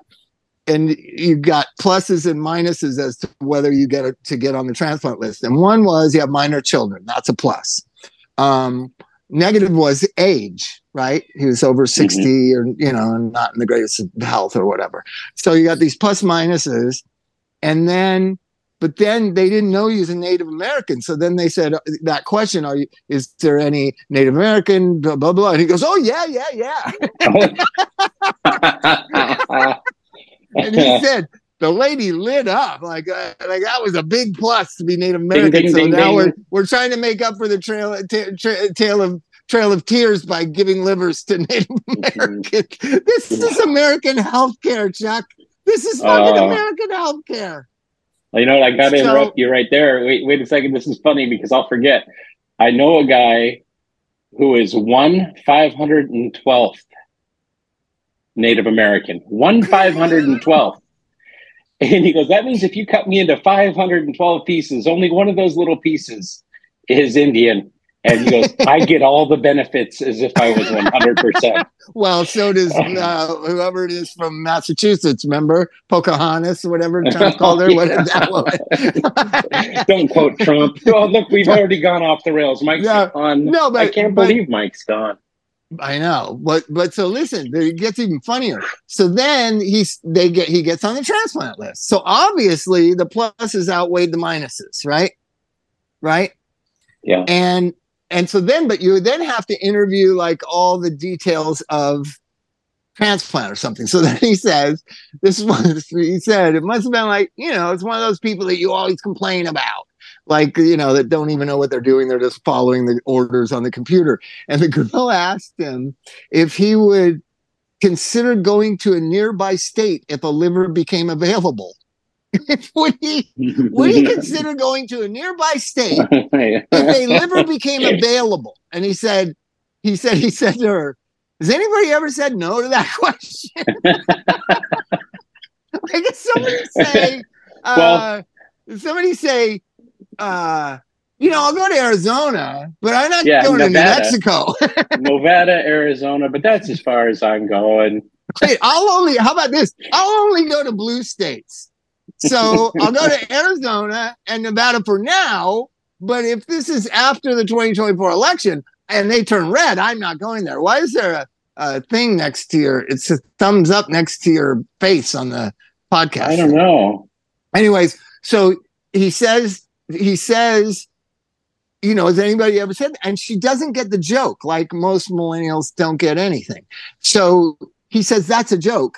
Speaker 1: and you got pluses and minuses as to whether you get a, to get on the transplant list. And one was you have minor children. That's a plus. Um, negative was age, right? He was over mm-hmm. 60 mm-hmm. or, you know, not in the greatest health or whatever. So you got these plus minuses. And then, but then they didn't know he was a Native American. So then they said uh, that question, are you, is there any Native American, blah, blah, blah. And he goes, oh, yeah, yeah, yeah. *laughs* *laughs* *laughs* and he *laughs* said the lady lit up like uh, like that was a big plus to be Native American. Ding, ding, so ding, now we're we're trying to make up for the trail t- tra- trail of trail of tears by giving livers to *laughs* Native mm-hmm. Americans. this is American healthcare, Chuk. This is fucking uh, American healthcare.
Speaker 2: You know, what? I got to so, interrupt you right there. Wait, wait a second. This is funny because I'll forget. I know a guy who is one five hundred and twelfth Native American. One five hundred and he goes, that means if you cut me into 512 pieces, only one of those little pieces is Indian. And he goes, I get all the benefits as if I was 100%.
Speaker 1: well, so does uh, whoever it is from Massachusetts, remember? Pocahontas, whatever Trump *laughs* called her.
Speaker 2: That was. *laughs* *laughs* Don't quote Trump. Oh, look, we've already gone off the rails. Mike's yeah, gone. No, but I can't but, believe Mike's gone.
Speaker 1: I know, but but so listen, it gets even funnier. So then he's they get he gets on the transplant list. So obviously the pluses outweighed the minuses, right? Right?
Speaker 2: Yeah.
Speaker 1: And and so then, but you then have to interview like all the details of transplant or something. So *laughs* then he says, this is what he said. It must have been like, you know, it's one of those people that you always complain about like you know that don't even know what they're doing. They're just following the orders on the computer. And the girl *laughs* asked him if he would consider going to a nearby state if a liver became available. *laughs* Would he would he consider going to a nearby state *laughs* if a liver became available? And he said he said he said to her has anybody ever said no to that question? Like if somebody say uh, well, somebody say uh, you know, I'll go to Arizona, but I'm not yeah, going Nevada. to New Mexico. *laughs*
Speaker 2: Nevada, Arizona, but that's as far as I'm going.
Speaker 1: Wait, I'll only, how about this? I'll only go to blue states. So *laughs* I'll go to Arizona and Nevada for now. But if this is after the 2024 election and they turn red, I'm not going there. Why is there a, a thing next to your, it's a thumbs up next to your face on the podcast? I
Speaker 2: don't know.
Speaker 1: Anyways, so he says he says, you know, has anybody ever said? That? And she doesn't get the joke, like most millennials don't get anything. So he says, that's a joke.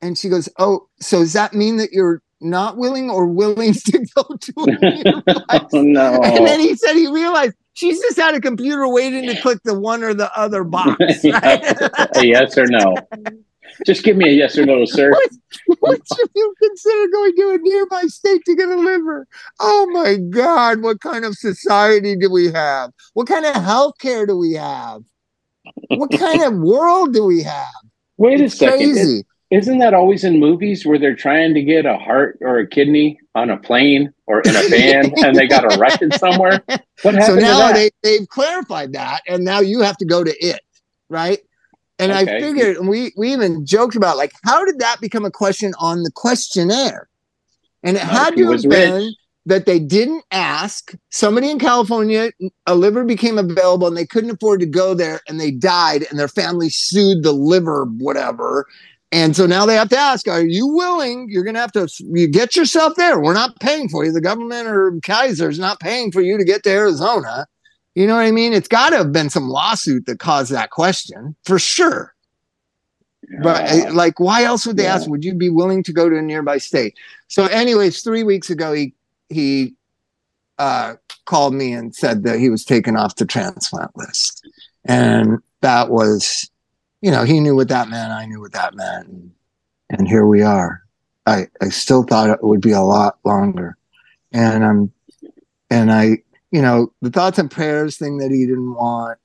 Speaker 1: And she goes, oh, so does that mean that you're not willing or willing *laughs* to go to a oh, *laughs* no. And then he said he realized she's just at a computer waiting to click the one or the other box. *laughs* Right?
Speaker 2: yes or no. Just give me a yes or no, sir.
Speaker 1: what, what should you consider going to a nearby state to get a liver? Oh my God, what kind of society do we have? What kind of health care do we have? What kind of world do we have?
Speaker 2: Wait it's a second. Crazy. Isn't that always in movies where they're trying to get a heart or a kidney on a plane or in a *laughs* van and they got arrested somewhere? What happened? So
Speaker 1: now they, they've clarified that, and now you have to go to it, right? And okay. I figured, and we we even joked about like, how did that become a question on the questionnaire? And it uh, had to have been rich. that they didn't ask somebody in California, a liver became available and they couldn't afford to go there and they died and their family sued the liver, whatever. And so now they have to ask, are you willing? You're going to have to you get yourself there. We're not paying for you. The government or Kaiser's not paying for you to get to Arizona. You know what I mean? It's got to have been some lawsuit that caused that question for sure. Yeah. But eh, like, why else would they yeah. ask? Would you be willing to go to a nearby state? So, anyways, three weeks ago, he he uh, called me and said that he was taken off the transplant list, and that was, you know, he knew what that meant. I knew what that meant, and, and here we are. I I still thought it would be a lot longer, and I'm, and I you know, the thoughts and prayers thing that he didn't want.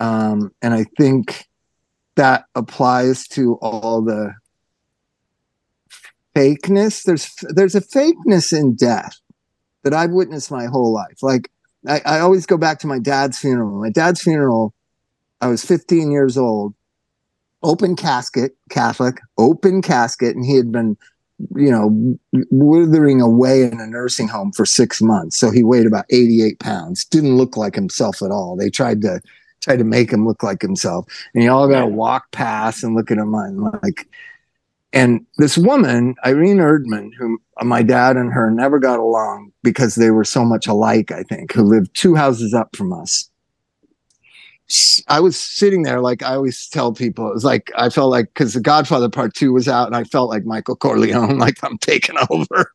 Speaker 1: Um, and I think that applies to all the fakeness. There's there's a fakeness in death that I've witnessed my whole life. Like I, I always go back to my dad's funeral. My dad's funeral, I was 15 years old, open casket, Catholic, open casket, and he had been you know, withering away in a nursing home for six months. So he weighed about 88 pounds. Didn't look like himself at all. They tried to tried to make him look like himself. And you all got to walk past and look at him and like. And this woman, Irene Erdman, who my dad and her never got along because they were so much alike, I think, who lived two houses up from us. I was sitting there like I always tell people. It was like I felt like because The Godfather Part Two was out, and I felt like Michael Corleone, *laughs* like I'm taking over.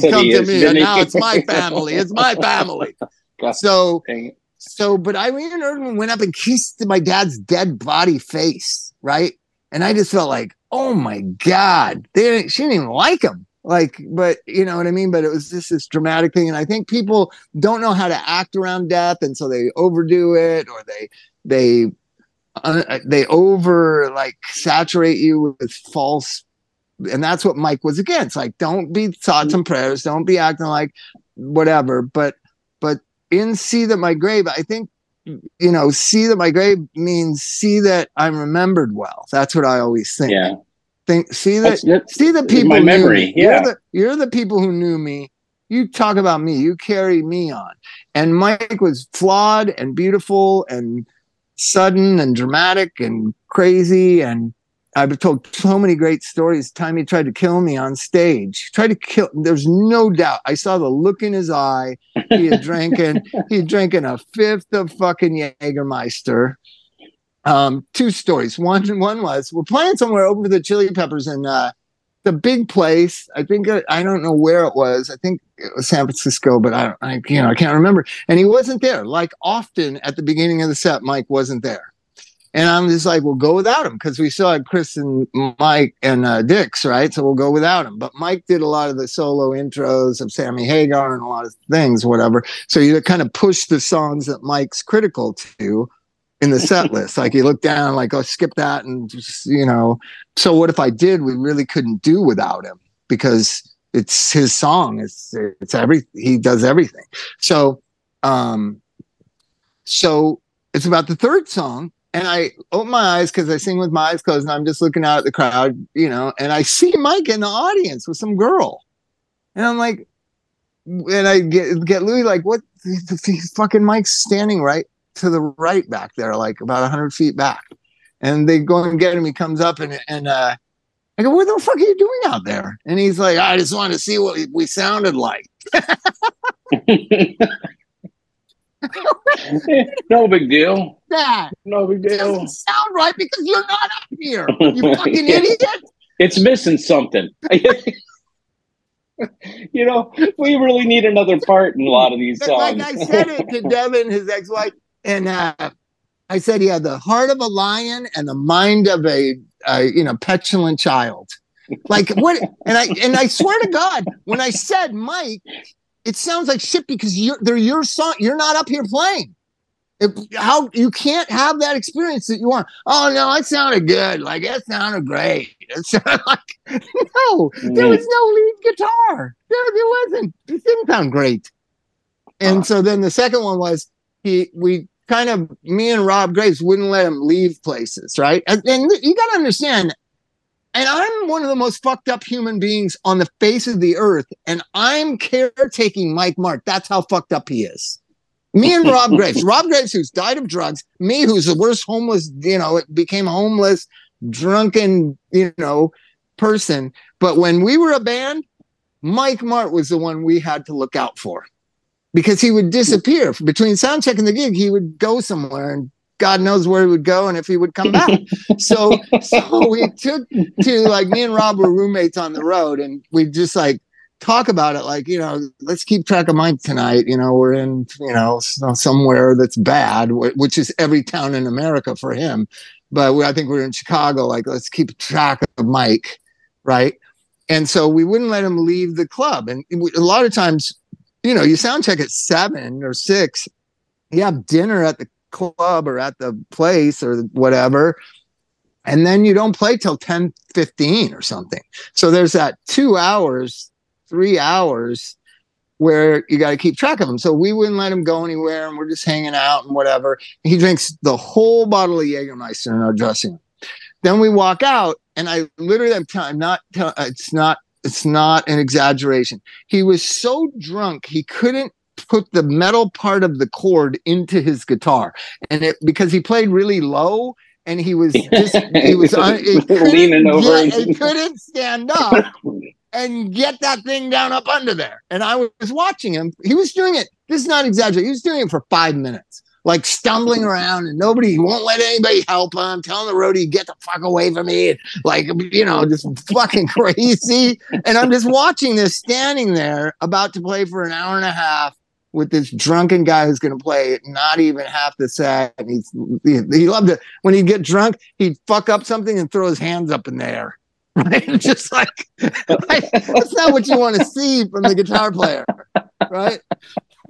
Speaker 1: Come, come to me, and now it's my *laughs* family. It's my family. *laughs* So, so, but Irene Erdman went up and kissed my dad's dead body face, right? And I just felt like, oh my god, they she didn't even like him like but you know what i mean? But it was just this dramatic thing. And i think people don't know how to act around death. And so they overdo it or they they uh, they over like saturate you with false and that's what mike was against. Like don't be thoughts and prayers. Don't be acting like whatever. But but in see that my grave i think you know see that my grave means see that i'm remembered well. That's what i always think.
Speaker 2: Yeah
Speaker 1: think see that that's, that's see the people
Speaker 2: my memory yeah
Speaker 1: you're the, you're the people who knew me you talk about me you carry me on and mike was flawed and beautiful and sudden and dramatic and crazy and I've told so many great stories. Time he tried to kill me on stage. He Tried to kill. There's no doubt. I saw the look in his eye. He had *laughs* drinking. he had drinking a fifth of fucking Jägermeister um, two stories. One one was we're playing somewhere over the Chili Peppers in uh, the big place. I think uh, I don't know where it was. I think it was San Francisco, but I, I you know I can't remember. And he wasn't there. Like often at the beginning of the set, Mike wasn't there. And I'm just like, we'll go without him because we still had Chris and Mike and uh, Dix, right? So we'll go without him. But Mike did a lot of the solo intros of Sammy Hagar and a lot of things, whatever. So you kind of push the songs that Mike's critical to in the set list. Like you look down, like, oh, skip that. And just, you know, so what if I did, we really couldn't do without him because it's his song. It's, it's every, he does everything. So, um, so it's about the third song. And I open my eyes because I sing with my eyes closed and I'm just looking out at the crowd, you know, and I see Mike in the audience with some girl. And I'm like, and I get get Louis like, what? Fucking Mike's standing right to the right back there, like about 100 feet back. And they go and get him. He comes up and, and uh, I go, What the fuck are you doing out there? And he's like, I just wanted to see what we sounded like. *laughs*
Speaker 2: no big deal.
Speaker 1: That
Speaker 2: no big deal.
Speaker 1: Doesn't sound right because you're not up here. *laughs* You fucking idiot.
Speaker 2: It's missing something. *laughs* you know, we really need another part in a lot of these songs.
Speaker 1: Like I said it to Devin, his ex-wife, and uh, I said he had the heart of a lion and the mind of a, a you know petulant child. Like what? And I and I swear to God, when I said Mike, it sounds like shit because you're they're your song. You're not up here playing. If, how you can't have that experience that you want. Oh no, it sounded good. Like it sounded great. *laughs* It sounded like no, there was no lead guitar. There, there wasn't. It didn't sound great. And so then the second one was he we kind of me and Rob Graves wouldn't let him leave places, right? And, and you got to understand, and I'm one of the most fucked up human beings on the face of the earth, and I'm caretaking Mike Martt. That's how fucked up he is. Me and Rob *laughs* Graves, Rob Graves, who's died of drugs, me, who's the worst homeless, you know, became homeless, drunken, you know, person. But when we were a band, Mike Martt was the one we had to look out for because he would disappear between sound check and the gig. He would go somewhere and God knows where he would go and if he would come back. *laughs* so, so we took to like me and Rob were roommates on the road and we just like talk about it like, you know, let's keep track of Mike tonight. You know, we're in, you know, uh, somewhere that's bad, which is every town in America for him. But we, I think we're in Chicago. Like, let's keep track of Mike. Right. And so we wouldn't let him leave the club. And a lot of times you know, you sound check at seven or six, you have dinner at the club or at the place or whatever. And then you don't play till 10 15 or something. So there's that two hours, three hours where you got to keep track of him. So we wouldn't let him go anywhere and we're just hanging out and whatever. He drinks the whole bottle of Jägermeister in our dressing room. Then we walk out and I literally, I'm, telling, I'm not, tell, it's not it's not an exaggeration. He was so drunk he couldn't put the metal part of the cord into his guitar, and it because he played really low and he was just he *laughs* was un,
Speaker 2: leaning over.
Speaker 1: Yeah, he couldn't stand up. and get that thing down up under there. And I was watching him. He was doing it. This is not exaggerating. He was doing it for five minutes, like stumbling around, and nobody won't let anybody help him. Telling the roadie, "Get the fuck away from me!" Like you know, just *laughs* fucking crazy. And I'm just watching this, standing there, about to play for an hour and a half with this drunken guy who's going to play not even half the set. And he's he, he loved it when he'd get drunk. He'd fuck up something and throw his hands up in the air. *laughs* Right, *laughs* just like, like that's not what you want to see from the guitar player, right?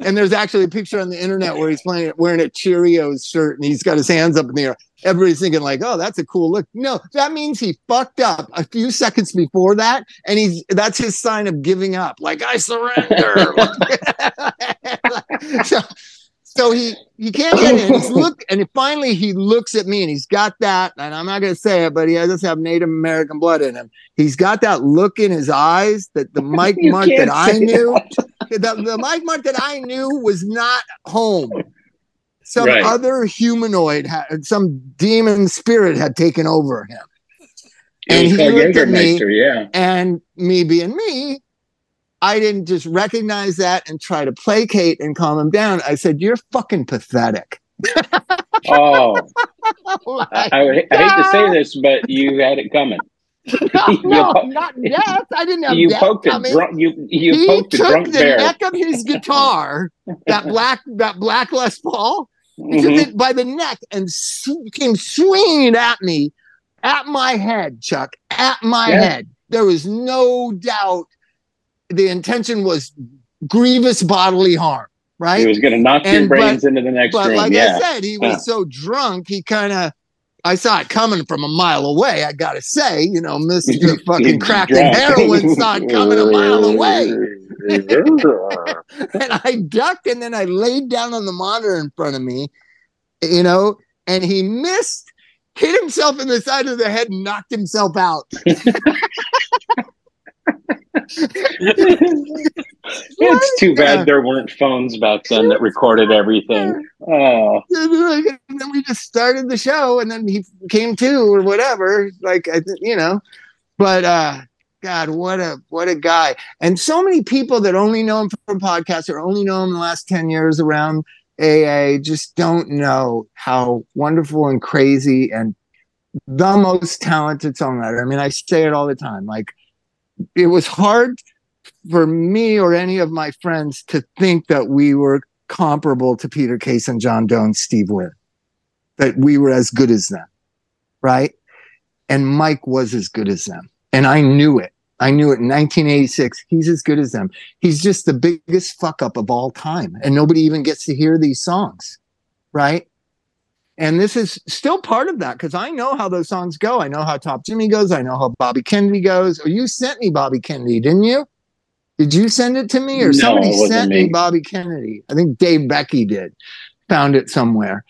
Speaker 1: And there's actually a picture on the internet where he's playing wearing a Cheerios shirt and he's got his hands up in the air. Everybody's thinking like, "Oh, that's a cool look." No, that means he fucked up a few seconds before that, and he's that's his sign of giving up. Like I surrender. *laughs* *laughs* so, so he he can't get in. He's *laughs* look, and finally he looks at me, and he's got that. And I'm not going to say it, but he does have Native American blood in him. He's got that look in his eyes that the *laughs* Mike Martt that I knew, *laughs* the, the Mike Martt that I knew was not home. Some right. other humanoid had some demon spirit had taken over him.
Speaker 2: And he looked at me, yeah.
Speaker 1: and me being me, I didn't just recognize that and try to placate and calm him down. I said, You're fucking pathetic. *laughs*
Speaker 2: oh, *laughs* I, I, I, hate to say this, but you had it coming. *laughs*
Speaker 1: no, no not yet. I didn't have
Speaker 2: you poked coming. Drunk, you you
Speaker 1: he
Speaker 2: poked
Speaker 1: took
Speaker 2: drunk
Speaker 1: the
Speaker 2: bear.
Speaker 1: neck of his guitar, that black that black Les Paul, mm-hmm. it by the neck and came swinging at me, at my head, Chuk, at my yeah. head. There was no doubt the intention was grievous bodily harm, right?
Speaker 2: He was going to knock and, your brains but, into the next but room.
Speaker 1: like
Speaker 2: yeah.
Speaker 1: I said, he was yeah. so drunk, he kind of. I saw it coming from a mile away. I gotta say, you know, Mister *laughs* fucking cracked and heroin saw it coming a mile away. *laughs* *laughs* and I ducked, and then I laid down on the monitor in front of me, you know, and he missed, hit himself in the side of the head, and knocked himself out
Speaker 2: it's too bad there weren't phones back then that recorded everything. Oh. *laughs*
Speaker 1: And then we just started the show, and then he came to or whatever. Like I, you know, but uh, God, what a what a guy! And so many people that only know him from podcasts or only know him in the last ten years around AA just don't know how wonderful and crazy and the most talented songwriter. I mean, I say it all the time. Like it was hard for me or any of my friends to think that we were comparable to Peter Case and John Doe, and Steve Wynn, that we were as good as them, right? And Mike was as good as them. And I knew it. I knew it in 1986. He's as good as them. He's just the biggest fuck up of all time. And nobody even gets to hear these songs, right? And this is still part of that because I know how those songs go. I know how Top Jimmy goes. I know how Bobby Kennedy goes. Or you sent me Bobby Kennedy, didn't you? Did you send it to me or no, somebody sent me. me Bobby Kennedy? I think Dave Becky did. Found it somewhere.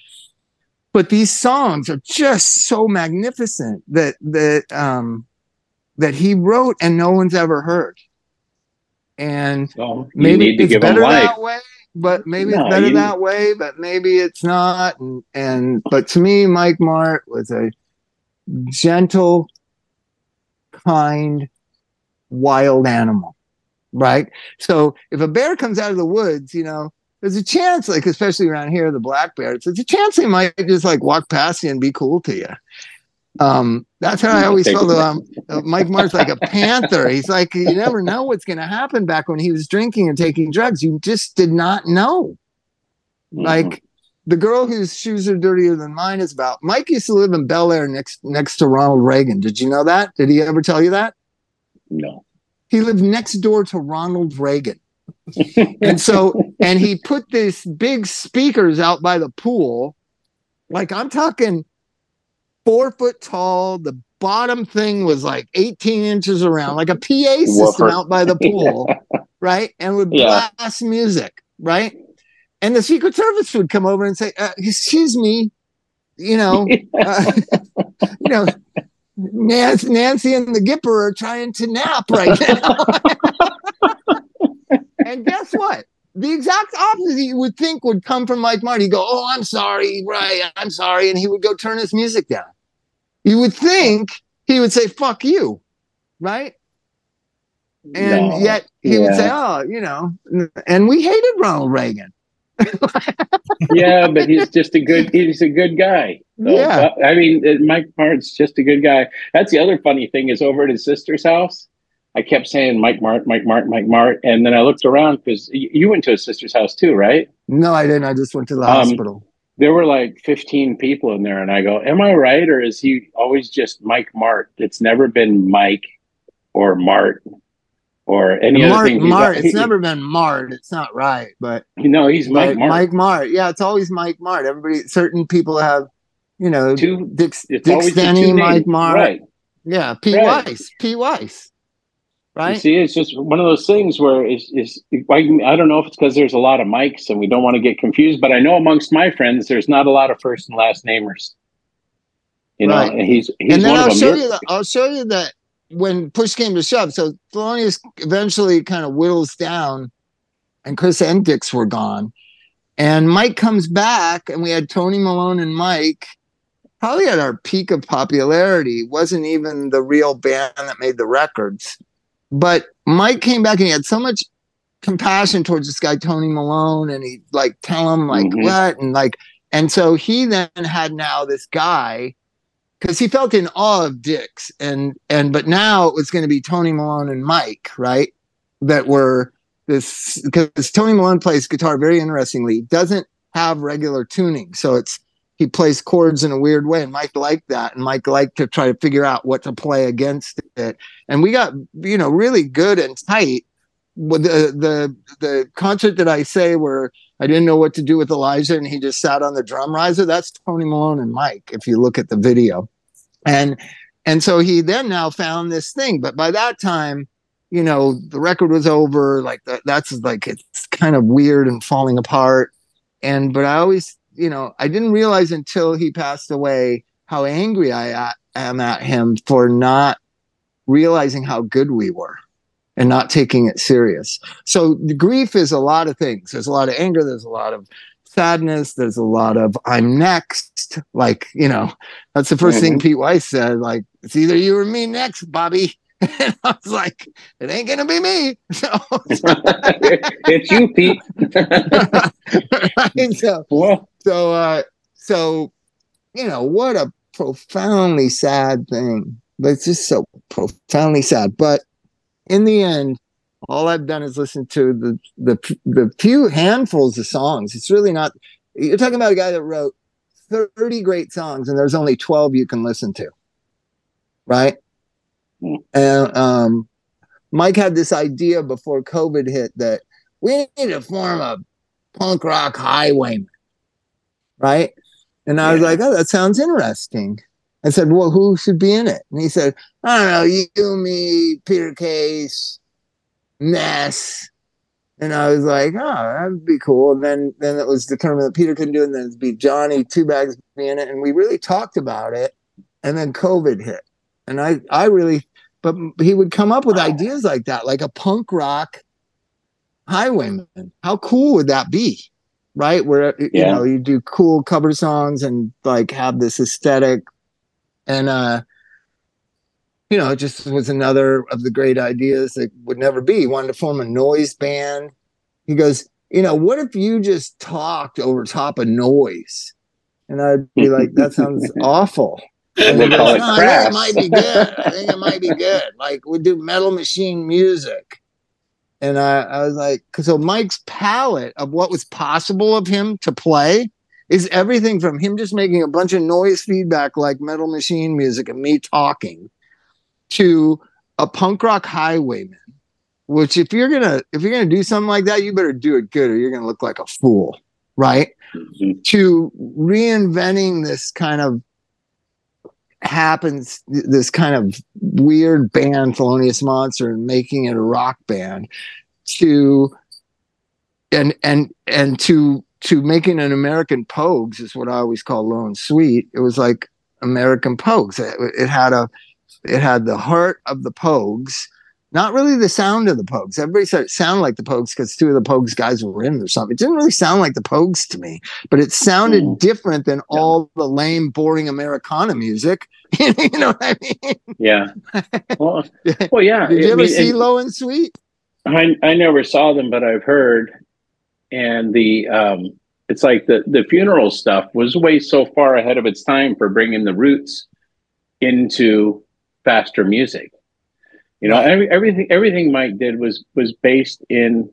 Speaker 1: But these songs are just so magnificent that that um, that he wrote and no one's ever heard. And well, maybe it's better that way but mm, maybe no, it's better you... that way, but maybe it's not. And, and but to me, Mike Martt was a gentle, kind, wild animal, right? So if a bear comes out of the woods, you know, there's a chance, like especially around here, the black bears, there's a chance they might just like walk past you and be cool to you. Um, that's how I always felt. Um, uh, Mike Martt's like a panther. He's like, you never know what's going to happen. Back when he was drinking and taking drugs, you just did not know. Mm-hmm. Like the girl whose shoes are dirtier than mine is about. Mike used to live in Bel Air next next to Ronald Reagan. Did you know that? Did he ever tell you that?
Speaker 2: No.
Speaker 1: He lived next door to Ronald Reagan. *laughs* and so, and he put these big speakers out by the pool. Like I'm talking four foot tall. The bottom thing was like 18 inches around, like a PA system out by the *laughs* pool, right? And would yeah. blast music, right? And the Secret Service would come over and say, uh, "Excuse me, you know, *laughs* uh, you know, Nancy, Nancy and the Gipper are trying to nap right now." *laughs* and guess what? The exact opposite you would think would come from Mike Marty. Go, oh, I'm sorry, right? I'm sorry, and he would go turn his music down. You would think he would say, fuck you, right? and no. yet he yeah. would say, "Oh, you know," and we hated Ronald Reagan. *laughs* *laughs*
Speaker 2: yeah, but he's just a good he's a good guy. So, yeah, I mean, uh, Mike Martt's just a good guy. That's the other funny thing is over at his sister's house. I kept saying Mike Martt, Mike Martt, Mike Martt, and then I looked around because you went to his sister's house too, right?
Speaker 1: No, I didn't. I just went to the um, hospital.
Speaker 2: There were like 15 people in there, and I go, "Am I right, or is he always just Mike Martt? It's never been Mike or Martt or any Martt, other thing.
Speaker 1: Martt. It's never been Martt. It's not right, but
Speaker 2: you know he's Mike Martt.
Speaker 1: Mike Martt. Yeah, it's always Mike Martt. Everybody, certain people have, you know, two, Dick, Dix Denney, Mike Martt. Right. Yeah, P. Right. Weiss. P. Weiss. Right.
Speaker 2: You see, it's just one of those things where it's, it's I don't know if it's because there's a lot of mics and we don't want to get confused, but I know amongst my friends there's not a lot of first and last namers. You know, right. and he's he's
Speaker 1: and
Speaker 2: then I'll
Speaker 1: show you. The, I'll show you that when push came to shove, so Thelonious eventually kind of whittles down, and Chris and Dix were gone, and Mike comes back, and we had Tony Malone and Mike. Probably at our peak of popularity, wasn't even the real band that made the records, but Mike came back and he had so much compassion towards this guy Tony Malone, and he like tell him like mm-hmm. what and like, and so he then had now this guy because he felt in awe of Dix and and but now it was going to be Tony Malone and Mike, right? That were this because Tony Malone plays guitar very interestingly. doesn't have regular tuning, so it's he plays chords in a weird way, and Mike liked that, and Mike liked to try to figure out what to play against it, and we got you know really good and tight. With the the the concert that I say where I didn't know what to do with Elijah, and he just sat on the drum riser. That's Tony Malone and Mike. If you look at the video, and and so he then now found this thing but by that time you know the record was over like that, that's like it's kind of weird and falling apart and but i always you know i didn't realize until he passed away how angry i am at him for not realizing how good we were and not taking it serious so the grief is a lot of things there's a lot of anger there's a lot of sadness. There's a lot of I'm next. Like, you know, that's the 1st mm-hmm. thing Pete Weiss said. Like, it's either you or me next, Bobby. And I was like, it ain't gonna be me. *laughs* So, *laughs*
Speaker 2: it's you, Pete.
Speaker 1: right? So, so, uh, so, you know, what a profoundly sad thing. But it's just so profoundly sad. But in the end, all I've done is listen to the the the few handfuls of songs. It's really not. You're talking about a guy that wrote 30 great songs, and there's only 12 you can listen to, right? And um, Mike had this idea before COVID hit that we need to form a punk rock highwayman, right? And I was like, oh, that sounds interesting. I said, well, who should be in it? And he said, I don't know, you, me, Peter Case, Ness. And I was like, oh, that'd be cool. And then then it was determined that Peter couldn't do it. And then it'd be Johnny, two bags being it. And we really talked about it. And then COVID hit. And I I really but he would come up with ideas like that, like a punk rock highwayman. How cool would that be? Right? Where yeah. you know, you do cool cover songs and like have this aesthetic. And uh you know, it just was another of the great ideas that would never be. He wanted to form a noise band. He goes, you know, what if you just talked over top of noise? And I'd be like, that sounds *laughs* awful. And he goes, no, I think it *laughs* might be good. I think it might be good. Like we do metal machine music. And I, I was like, so Mike's palette of what was possible of him to play is everything from him just making a bunch of noise feedback like metal machine music and me talking to a punk rock highwayman which if you're gonna if you're gonna do something like that you better do it good or you're gonna look like a fool right mm-hmm. to reinventing this kind of happens this kind of weird band Thelonious Monster and making it a rock band to and and and to to making an American Pogues is what I always call Low and Sweet. It was like American Pogues. It, it had a it had the heart of the Pogues, not really the sound of the Pogues. Everybody said it sounded like the Pogues because two of the Pogues guys were in or something. It didn't really sound like the Pogues to me, but it sounded mm. different than yeah. all the lame, boring Americana music. *laughs* you know what I mean?
Speaker 2: Yeah. Well, *laughs* well yeah.
Speaker 1: Did you I ever mean, see Low and Sweet?
Speaker 2: I I never saw them, but I've heard. And the um, it's like the the funeral stuff was way so far ahead of its time for bringing the roots into faster music you know, every, everything everything Mike did was was based in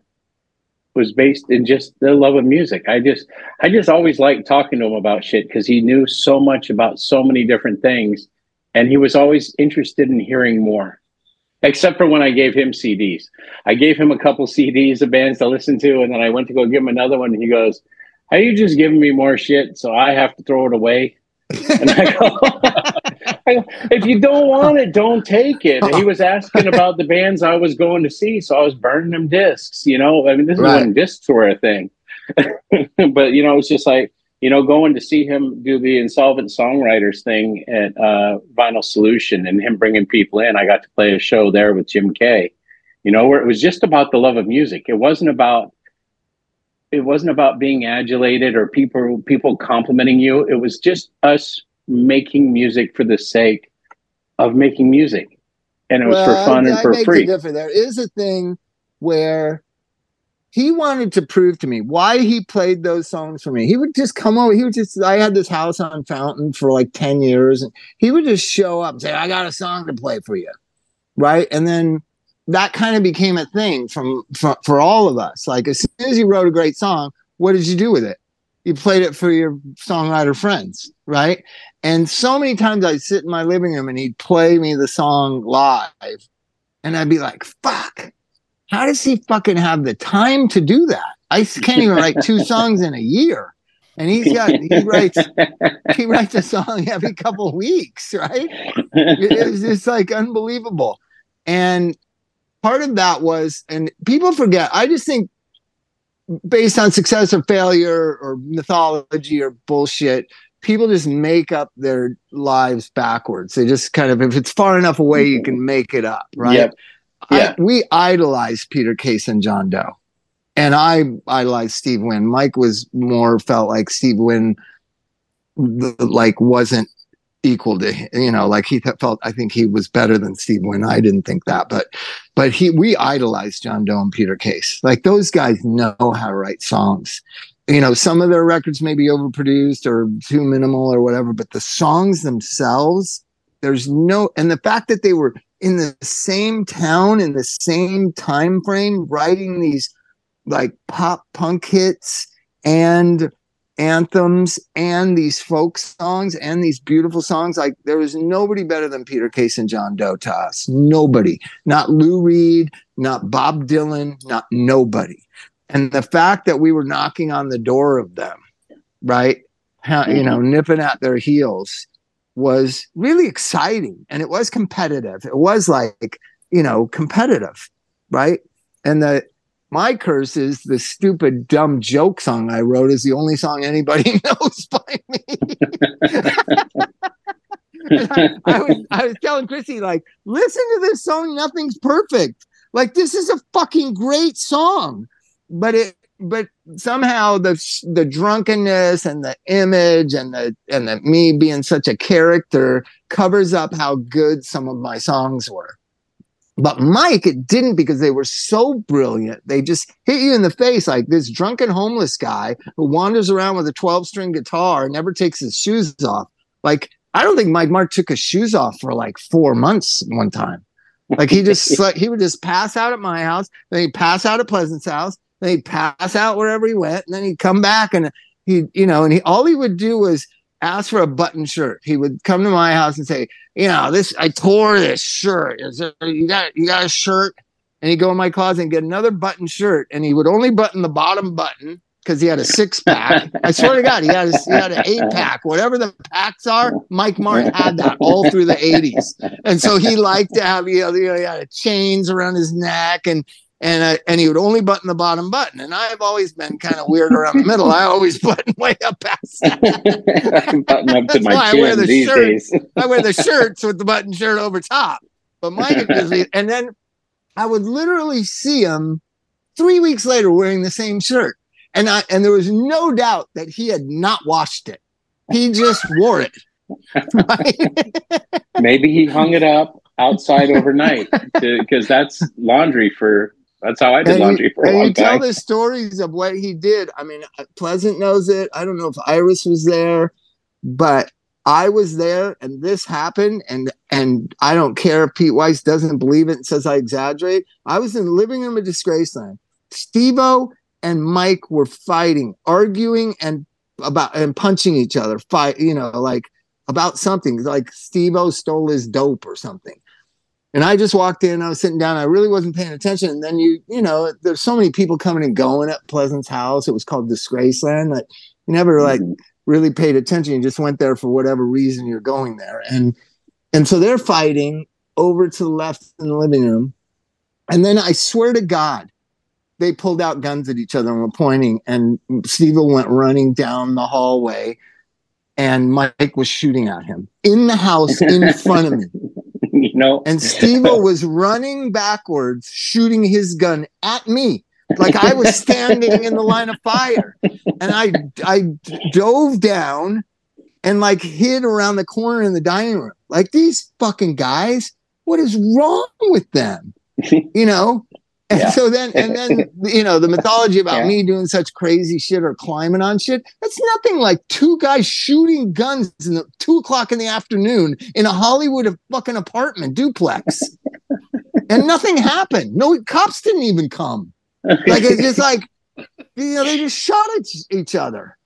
Speaker 2: was based in just the love of music. I just I just always liked talking to him about shit because he knew so much about so many different things, and he was always interested in hearing more. Except for when I gave him CDs, I gave him a couple CDs of bands to listen to, and then I went to go give him another one. And he goes, "Are you just giving me more shit so I have to throw it away?" And I go, *laughs* if you don't want it, don't take it. he was asking about the bands I was going to see, so I was burning them discs. You know, I mean, this is right. when discs were a thing. *laughs* but you know, it's just like you know, going to see him do the insolvent songwriters thing at uh, Vinyl Solution and him bringing people in. I got to play a show there with Jim Kay. You know, where it was just about the love of music. It wasn't about it wasn't about being adulated or people people complimenting you. It was just us making music for the sake of making music, and it was well, for fun I, and for free.
Speaker 1: There is a thing where he wanted to prove to me why he played those songs for me. He would just come over. He would just. I had this house on Fountain for like ten years, and he would just show up and say, "I got a song to play for you," right? And then that kind of became a thing from, from for all of us. Like as soon as you wrote a great song, what did you do with it? You played it for your songwriter friends, right? And so many times I'd sit in my living room and he'd play me the song live. And I'd be like, fuck, how does he fucking have the time to do that? I can't even write two songs in a year. And he's got he writes he writes a song every couple weeks, right? It's just like unbelievable. And part of that was, and people forget, I just think based on success or failure or mythology or bullshit, people just make up their lives backwards. They just kind of, if it's far enough away, you can make it up, right? Yep. Yeah. I, we idolize Peter Case and John Doe. And I idolized Steve Wynn. Mike was more felt like Steve Wynn like wasn't equal to you know like he felt i think he was better than steve wynn i didn't think that but but he we idolized john doe and peter case. Like those guys know how to write songs. You know, some of their records may be overproduced or too minimal or whatever, but the songs themselves, there's no, and the fact that they were in the same town in the same time frame writing these like pop punk hits and anthems and these folk songs and these beautiful songs. Like there was nobody better than peter case and john doe to us. Nobody. Not lou reed not bob dylan not nobody. And the fact that we were knocking on the door of them right? You know mm-hmm. nipping at their heels was really exciting. And it was competitive. It was like you know competitive right? And the my curse is the stupid dumb joke song i wrote is the only song anybody *laughs* knows by me. I, I, was, I was telling chrissy like listen to this song nothing's perfect. Like this is a fucking great song. But it but somehow the the drunkenness and the image and the and the me being such a character covers up how good some of my songs were. But Mike, it didn't because they were so brilliant. They just hit you in the face like this drunken homeless guy who wanders around with a 12 string guitar and never takes his shoes off. Like, I don't think Mike Martt took his shoes off for like four months one time. Like he just *laughs* like he would just pass out at my house, then he'd pass out at Pleasant's house, then he'd pass out wherever he went, and then he'd come back and he, you know, and he all he would do was ask for a button shirt. He would come to my house and say, you know, this I tore this shirt. There, you got you got a shirt? And he'd go in my closet and get another button shirt, and he would only button the bottom button because he had a six pack. I swear to God, he had a, he had an eight pack. Whatever the packs are, Mike Martin had that all through the '80s, and so he liked to have you know, he had chains around his neck and and uh, and he would only button the bottom button. And I've always been kind of weird around the middle. I always *laughs* button way up past that. *laughs* button up to my chin I wear the these shirt, days. I wear the shirts with the button shirt over top. But mine *laughs* and then I would literally see him three weeks later wearing the same shirt. And I and there was no doubt that he had not washed it. He just wore it.
Speaker 2: Maybe he hung it up outside overnight because that's laundry for that's how I did and laundry you, for a long you
Speaker 1: tell the stories of what he did. I mean, uh, Pleasant knows it. I don't know if Iris was there, but I was there and this happened and and I don't care if Pete Weiss doesn't believe it and says I exaggerate. I was in the living room of Disgrace Disgraceland. Stevo and Mike were fighting, arguing and about and punching each other. Fight, you know, like about something. Like Stevo stole his dope or something. And I just walked in, I was sitting down, I really wasn't paying attention. And then you, you know, there's so many people coming and going at Pleasant's house. It was called Disgraceland that you never like mm-hmm really paid attention. You just went there for whatever reason you're going there. And and so they're fighting over to the left in the living room. And then I swear to God, they pulled out guns at each other and were pointing. And Steve went running down the hallway and Mike was shooting at him in the house in front of me. *laughs* *laughs*
Speaker 2: You know,
Speaker 1: and Steve was running backwards, shooting his gun at me like I was standing in the line of fire, and I I dove down and like hid around the corner in the dining room. Like these fucking guys, what is wrong with them? You know. *laughs* And yeah. so then, and then, you know, the *laughs* mythology about yeah. me doing such crazy shit or climbing on shit, that's nothing like two guys shooting guns in the two o'clock in the afternoon in a Hollywood fucking apartment duplex. *laughs* and nothing happened. No cops didn't even come like it's just like you know they just shot at each other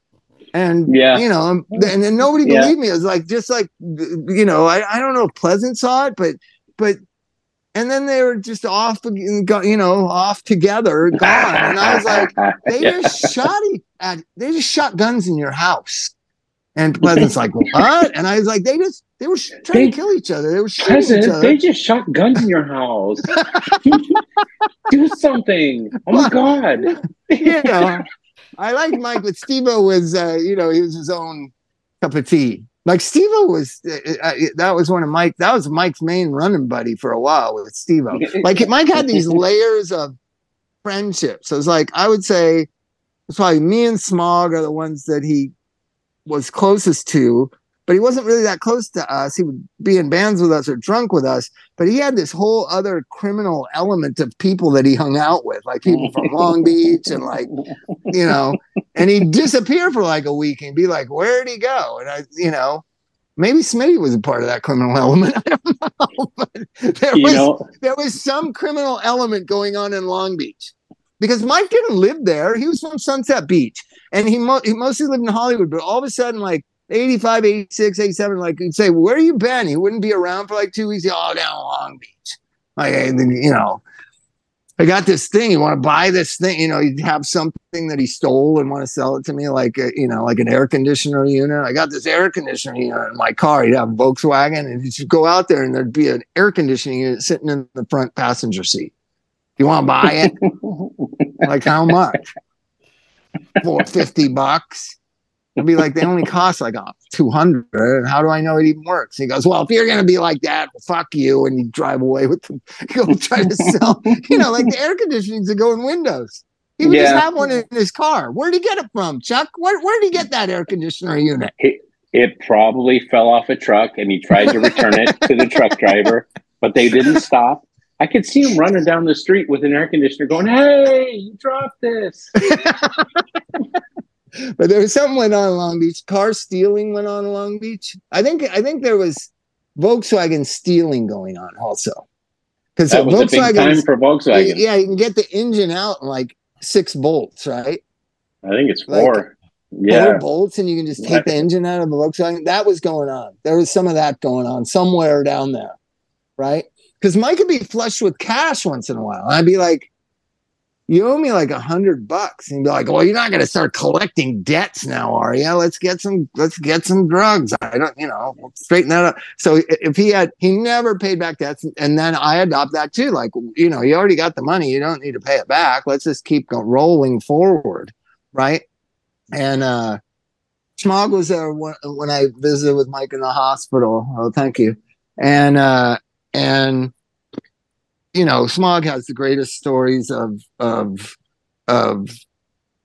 Speaker 1: and yeah you know and then nobody yeah. believed me it was like just like you know I, I don't know if pleasant saw it but but and then they were just off you know off together gone and i was like *laughs* they yeah. just shot at they just shot guns in your house and Pleasant's like, *laughs* what? And I was like, they just they were trying they, to kill each other. They were shooting Pleasant, each other.
Speaker 2: They just shot guns in your house. *laughs* Do something. Oh my god.
Speaker 1: you know, I like Mike, but Stevo was uh, you know, he was his own cup of tea. Like Stevo was uh, uh, that was one of Mike, that was Mike's main running buddy for a while with Stevo. *laughs* Like Mike had these layers of friendships. So it's like I would say it's probably me and Smog are the ones that he was closest to, but he wasn't really that close to us. He would be in bands with us or drunk with us, but he had this whole other criminal element of people that he hung out with, like people from Long Beach and like, you know, and he'd disappear for like a week and be like, where'd he go? And I, you know, maybe Smitty was a part of that criminal *laughs* element. I don't know, but there was, know, there was some criminal element going on in Long Beach because Mike didn't live there. He was from Sunset Beach and he, mo- he mostly lived in Hollywood, but all of a sudden, like 85, 86, 87, like you'd say, Where you been? He wouldn't be around for like two weeks. Oh, down Long Beach. Like, and you know, I got this thing. You want to buy this thing? You know, you'd have something that he stole and want to sell it to me, like a, you know, like an air conditioner unit. I got this air conditioner unit in my car. You'd have Volkswagen, and you'd go out there, and there'd be an air conditioning unit sitting in the front passenger seat. You want to buy it? *laughs* like how much? for 50 bucks. It'd be like, they only cost like uh, 200. How do I know it even works? He goes, well, if you're going to be like that, well, fuck you. And you drive away with them. Go *laughs* try to *laughs* sell, you know, like the air conditionings that go in windows. He would yeah. just have one in his car. Where'd he get it from, Chuck? Where, where did he get that air conditioner unit?
Speaker 2: It, it probably fell off a truck and he tried to return it to the truck driver, but they didn't stop. I could see him running down the street with an air conditioner going, Hey, you dropped this. *laughs*
Speaker 1: but there was something went on in Long Beach. Car stealing went on in Long Beach. I think I think there was Volkswagen stealing going on also.
Speaker 2: Because Volkswagen time for Volkswagen.
Speaker 1: Yeah, you can get the engine out in like six bolts, right?
Speaker 2: I think it's four. Like, yeah.
Speaker 1: Four bolts, and you can just take the engine out of the Volkswagen. That was going on. There was some of that going on somewhere down there, right? because Mike could be flush with cash once in a while. I'd be like, you owe me like a hundred bucks. And be like, well, you're not going to start collecting debts now, are you? Let's get some, let's get some drugs. I don't, you know, straighten that up. So if he had, he never paid back debts. And then I adopt that too. Like, you know, you already got the money. You don't need to pay it back. Let's just keep going, rolling forward. Right. And, uh, Smog was there when, when I visited with Mike in the hospital. Oh, thank you. And, uh, and you know, Smog has the greatest stories of of of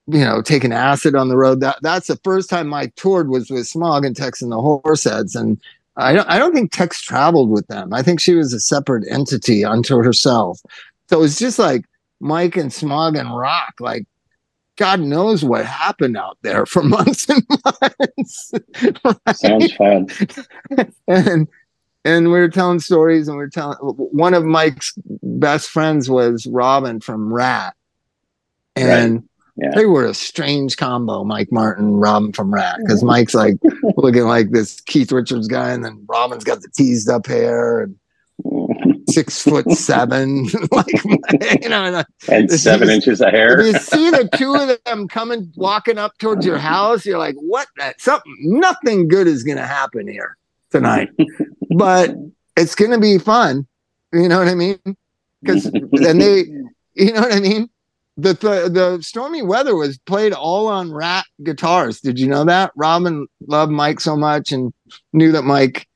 Speaker 1: you know taking acid on the road. That that's the first time Mike toured was with Smog and Tex and the Horseheads, and I don't I don't think Tex traveled with them. I think she was a separate entity unto herself. So it's just like Mike and Smog and Rock, like God knows what happened out there for *laughs* months and months. *laughs*
Speaker 2: Right? Sounds fun. *laughs*
Speaker 1: and and we were telling stories, and we were telling one of Mike's best friends was Robin from Ratt and. Right. Yeah. They were a strange combo, Mike Martin, Robin from Ratt because Mike's like *laughs* looking like this Keith Richards guy, and then Robin's got the teased up hair and *laughs* six foot seven, *laughs* like
Speaker 2: you know, and uh, seven inches of hair.
Speaker 1: you see the two of them coming, walking up towards your house, you're like, "What? That something? Nothing good is going to happen here tonight." but it's going to be fun. You know what I mean? Because and they, you know what I mean. The, the the stormy weather was played all on Ratt guitars. Did you know that? Robin loved Mike so much and knew that Mike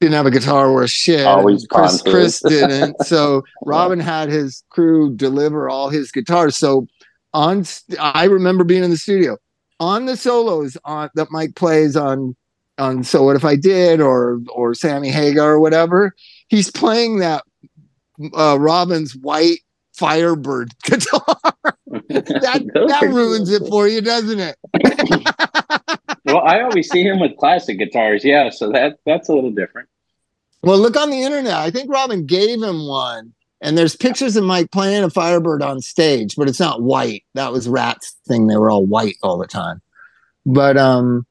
Speaker 1: didn't have a guitar worth shit. Always Chris, Chris didn't. *laughs* So Robin had his crew deliver all his guitars. So on, I remember being in the studio on the solos on that Mike plays on on So What If I Did or or Sammy Hagar or whatever. He's playing that uh, Robin's white Firebird *laughs* guitar. *laughs* that that ruins it for you, doesn't it? *laughs*
Speaker 2: well, I always see him with classic guitars. Yeah, so that that's a little different.
Speaker 1: Well, look on the internet. I think Robin gave him one, and there's pictures of Mike playing a Firebird on stage, but it's not white. That was Ratt's thing. They were all white all the time. But um,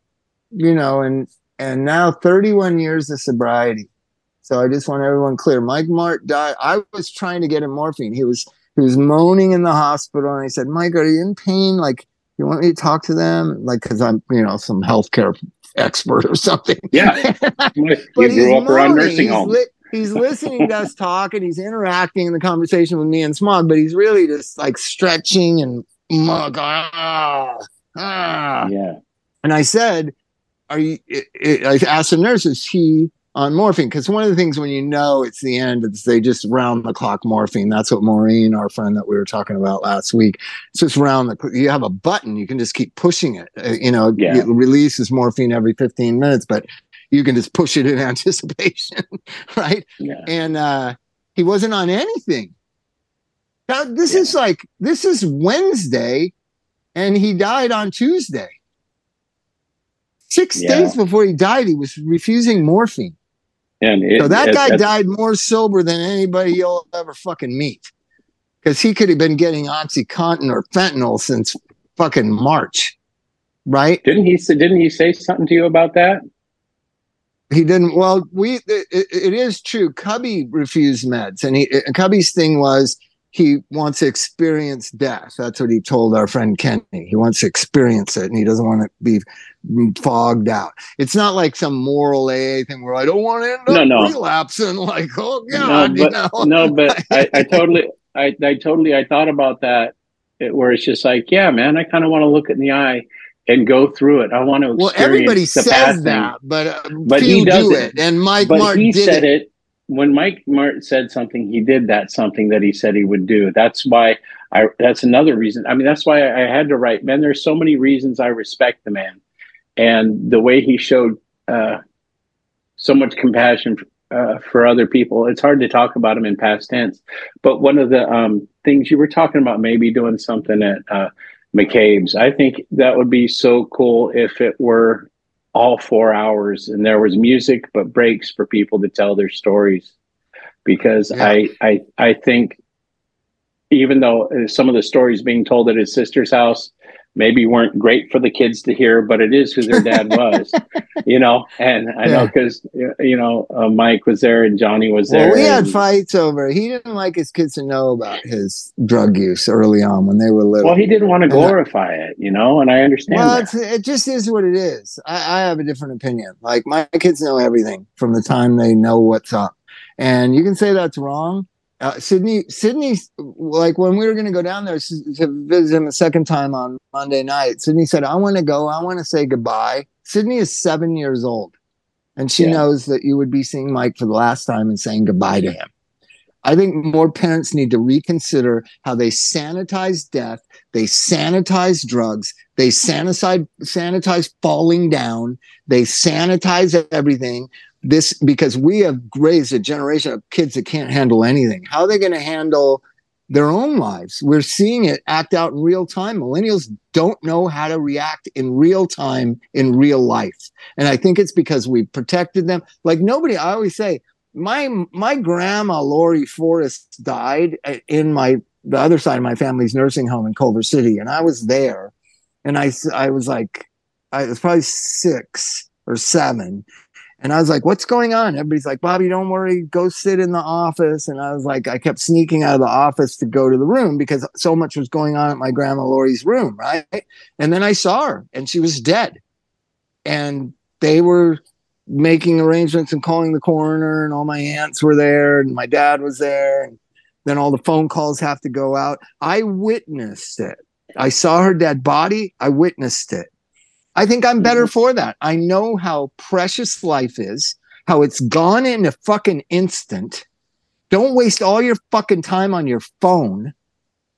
Speaker 1: you know, and and now 31 years of sobriety. So I just want everyone clear. Mike Martt died. I was trying to get him morphine. He was he was moaning in the hospital, and I said, "Mike, are you in pain? Like, you want me to talk to them? Like, because I'm, you know, some healthcare expert or something.
Speaker 2: Yeah. *laughs* you grew up around nursing. Li-
Speaker 1: he's listening to us talk and he's interacting in the conversation with me and Smog, but he's really just like stretching and mug. Ah, ah.
Speaker 2: Yeah.
Speaker 1: And I said, Are you, it, it, I asked the nurse, is he on morphine because one of the things when you know it's the end is they just round the clock morphine that's what maureen our friend that we were talking about last week it's just round the you have a button you can just keep pushing it uh, you know yeah. it releases morphine every 15 minutes but you can just push it in *laughs* anticipation right
Speaker 2: yeah.
Speaker 1: and uh he wasn't on anything now this yeah. is like this is wednesday and he died on tuesday Six yeah. days before he died, he was refusing morphine.
Speaker 2: And
Speaker 1: it, so that it, guy died more sober than anybody you'll ever fucking meet. Because he could have been getting OxyContin or fentanyl since fucking March, right?
Speaker 2: Didn't he? Didn't he say something to you about that?
Speaker 1: He didn't. Well, we it, it is true. Cubby refused meds, and he Cubby's thing was he wants to experience death. That's what he told our friend Kenny. He wants to experience it, and he doesn't want to be fogged out. It's not like some moral AA thing where I don't want to end up no, no. relapsing. Like, oh god,
Speaker 2: no, but,
Speaker 1: you know?
Speaker 2: no, but *laughs* I, I totally, I, I totally, I thought about that. Where it's just like, yeah, man, I kind of want to look in the eye and go through it. I want to.
Speaker 1: Well, everybody says that, but uh, but he does it. And Mike but Martin he said it. it.
Speaker 2: When Mike Martin said something, he did that something that he said he would do. That's why I. That's another reason. I mean, that's why I had to write. Man, there's so many reasons I respect the man and the way he showed uh, so much compassion uh, for other people. It's hard to talk about him in past tense, but one of the um, things you were talking about, maybe doing something at uh, McCabe's. I think that would be so cool if it were all four hours and there was music but breaks for people to tell their stories. Because yeah. I, I, I think even though some of the stories being told at his sister's house maybe weren't great for the kids to hear, but it is who their dad was, *laughs* you know. And I yeah. know because you know uh, Mike was there and Johnny was there.
Speaker 1: Well, we had fights over. He didn't like his kids to know about his drug use early on when they were little.
Speaker 2: Well, he didn't want to glorify it, you know, and I understand. Well,
Speaker 1: it just is what it is. I, I have a different opinion. Like my kids know everything from the time they know what's up, and you can say that's wrong uh, Sydney, Sydney, like when we were going to go down there to visit him a second time on Monday night, Sydney said, I want to go. I want to say goodbye. Sydney is seven years old, and she yeah. knows that you would be seeing Mike for the last time and saying goodbye to him. I think more parents need to reconsider how they sanitize death, they sanitize drugs, they sanitize sanitize falling down, they sanitize everything. This because we have raised a generation of kids that can't handle anything. How are they going to handle their own lives? We're seeing it act out in real time. Millennials don't know how to react in real time in real life. And I think it's because we protected them. Like nobody, I always say, my my grandma Lori Forrest died in my the other side of my family's nursing home in Culver City, and I was there, and I I was like, I was probably six or seven, and I was like, "What's going on?" Everybody's like, "Bobby, don't worry, go sit in the office." And I was like, I kept sneaking out of the office to go to the room because so much was going on at my grandma Lori's room, right? And then I saw her, and she was dead, and they were making arrangements and calling the coroner and all my aunts were there and my dad was there and then all the phone calls have to go out i witnessed it i saw her dead body i witnessed it i think i'm better mm-hmm. for that i know how precious life is how it's gone in a fucking instant don't waste all your fucking time on your phone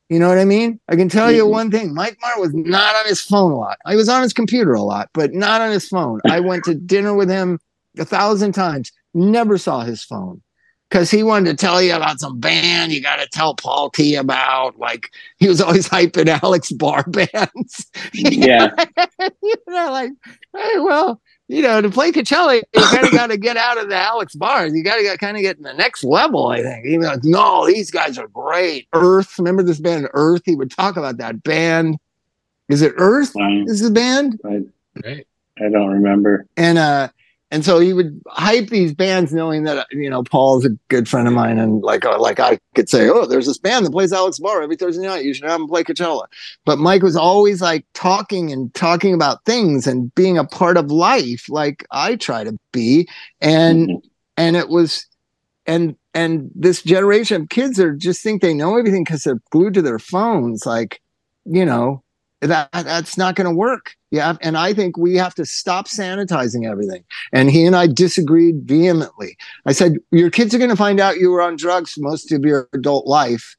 Speaker 1: you know what I mean? I can tell you mm-hmm. one thing. Mike Martt was not on his phone a lot. He was on his computer a lot, but not on his phone. I went to dinner with him a thousand times, never saw his phone because he wanted to tell you about some band you got to tell Paul T about. Like he was always *laughs* hyping Alex Bar bands. *laughs*
Speaker 2: Yeah. *laughs*
Speaker 1: you know, like, hey, well, you know, to play Coachella, you kind of got to get out of the Alex bars. You got to kind of get in the next level, I think. Even like, no, these guys are great. Earth, remember this band Earth? He would talk about that band. Is it Earth? Um, is the band?
Speaker 2: I, I don't remember.
Speaker 1: And uh, and so he would hype these bands knowing that you know paul's a good friend of mine and like uh, like i could say oh there's this band that plays alex bar every thursday night. You should have them play coachella. But mike was always like talking and talking about things and being a part of life like i try to be. And mm-hmm. and it was and and this generation of kids are just think they know everything because they're glued to their phones like you know that that's not going to work. Yeah and i think we have to stop sanitizing everything. And he and i disagreed vehemently. I said your kids are going to find out you were on drugs most of your adult life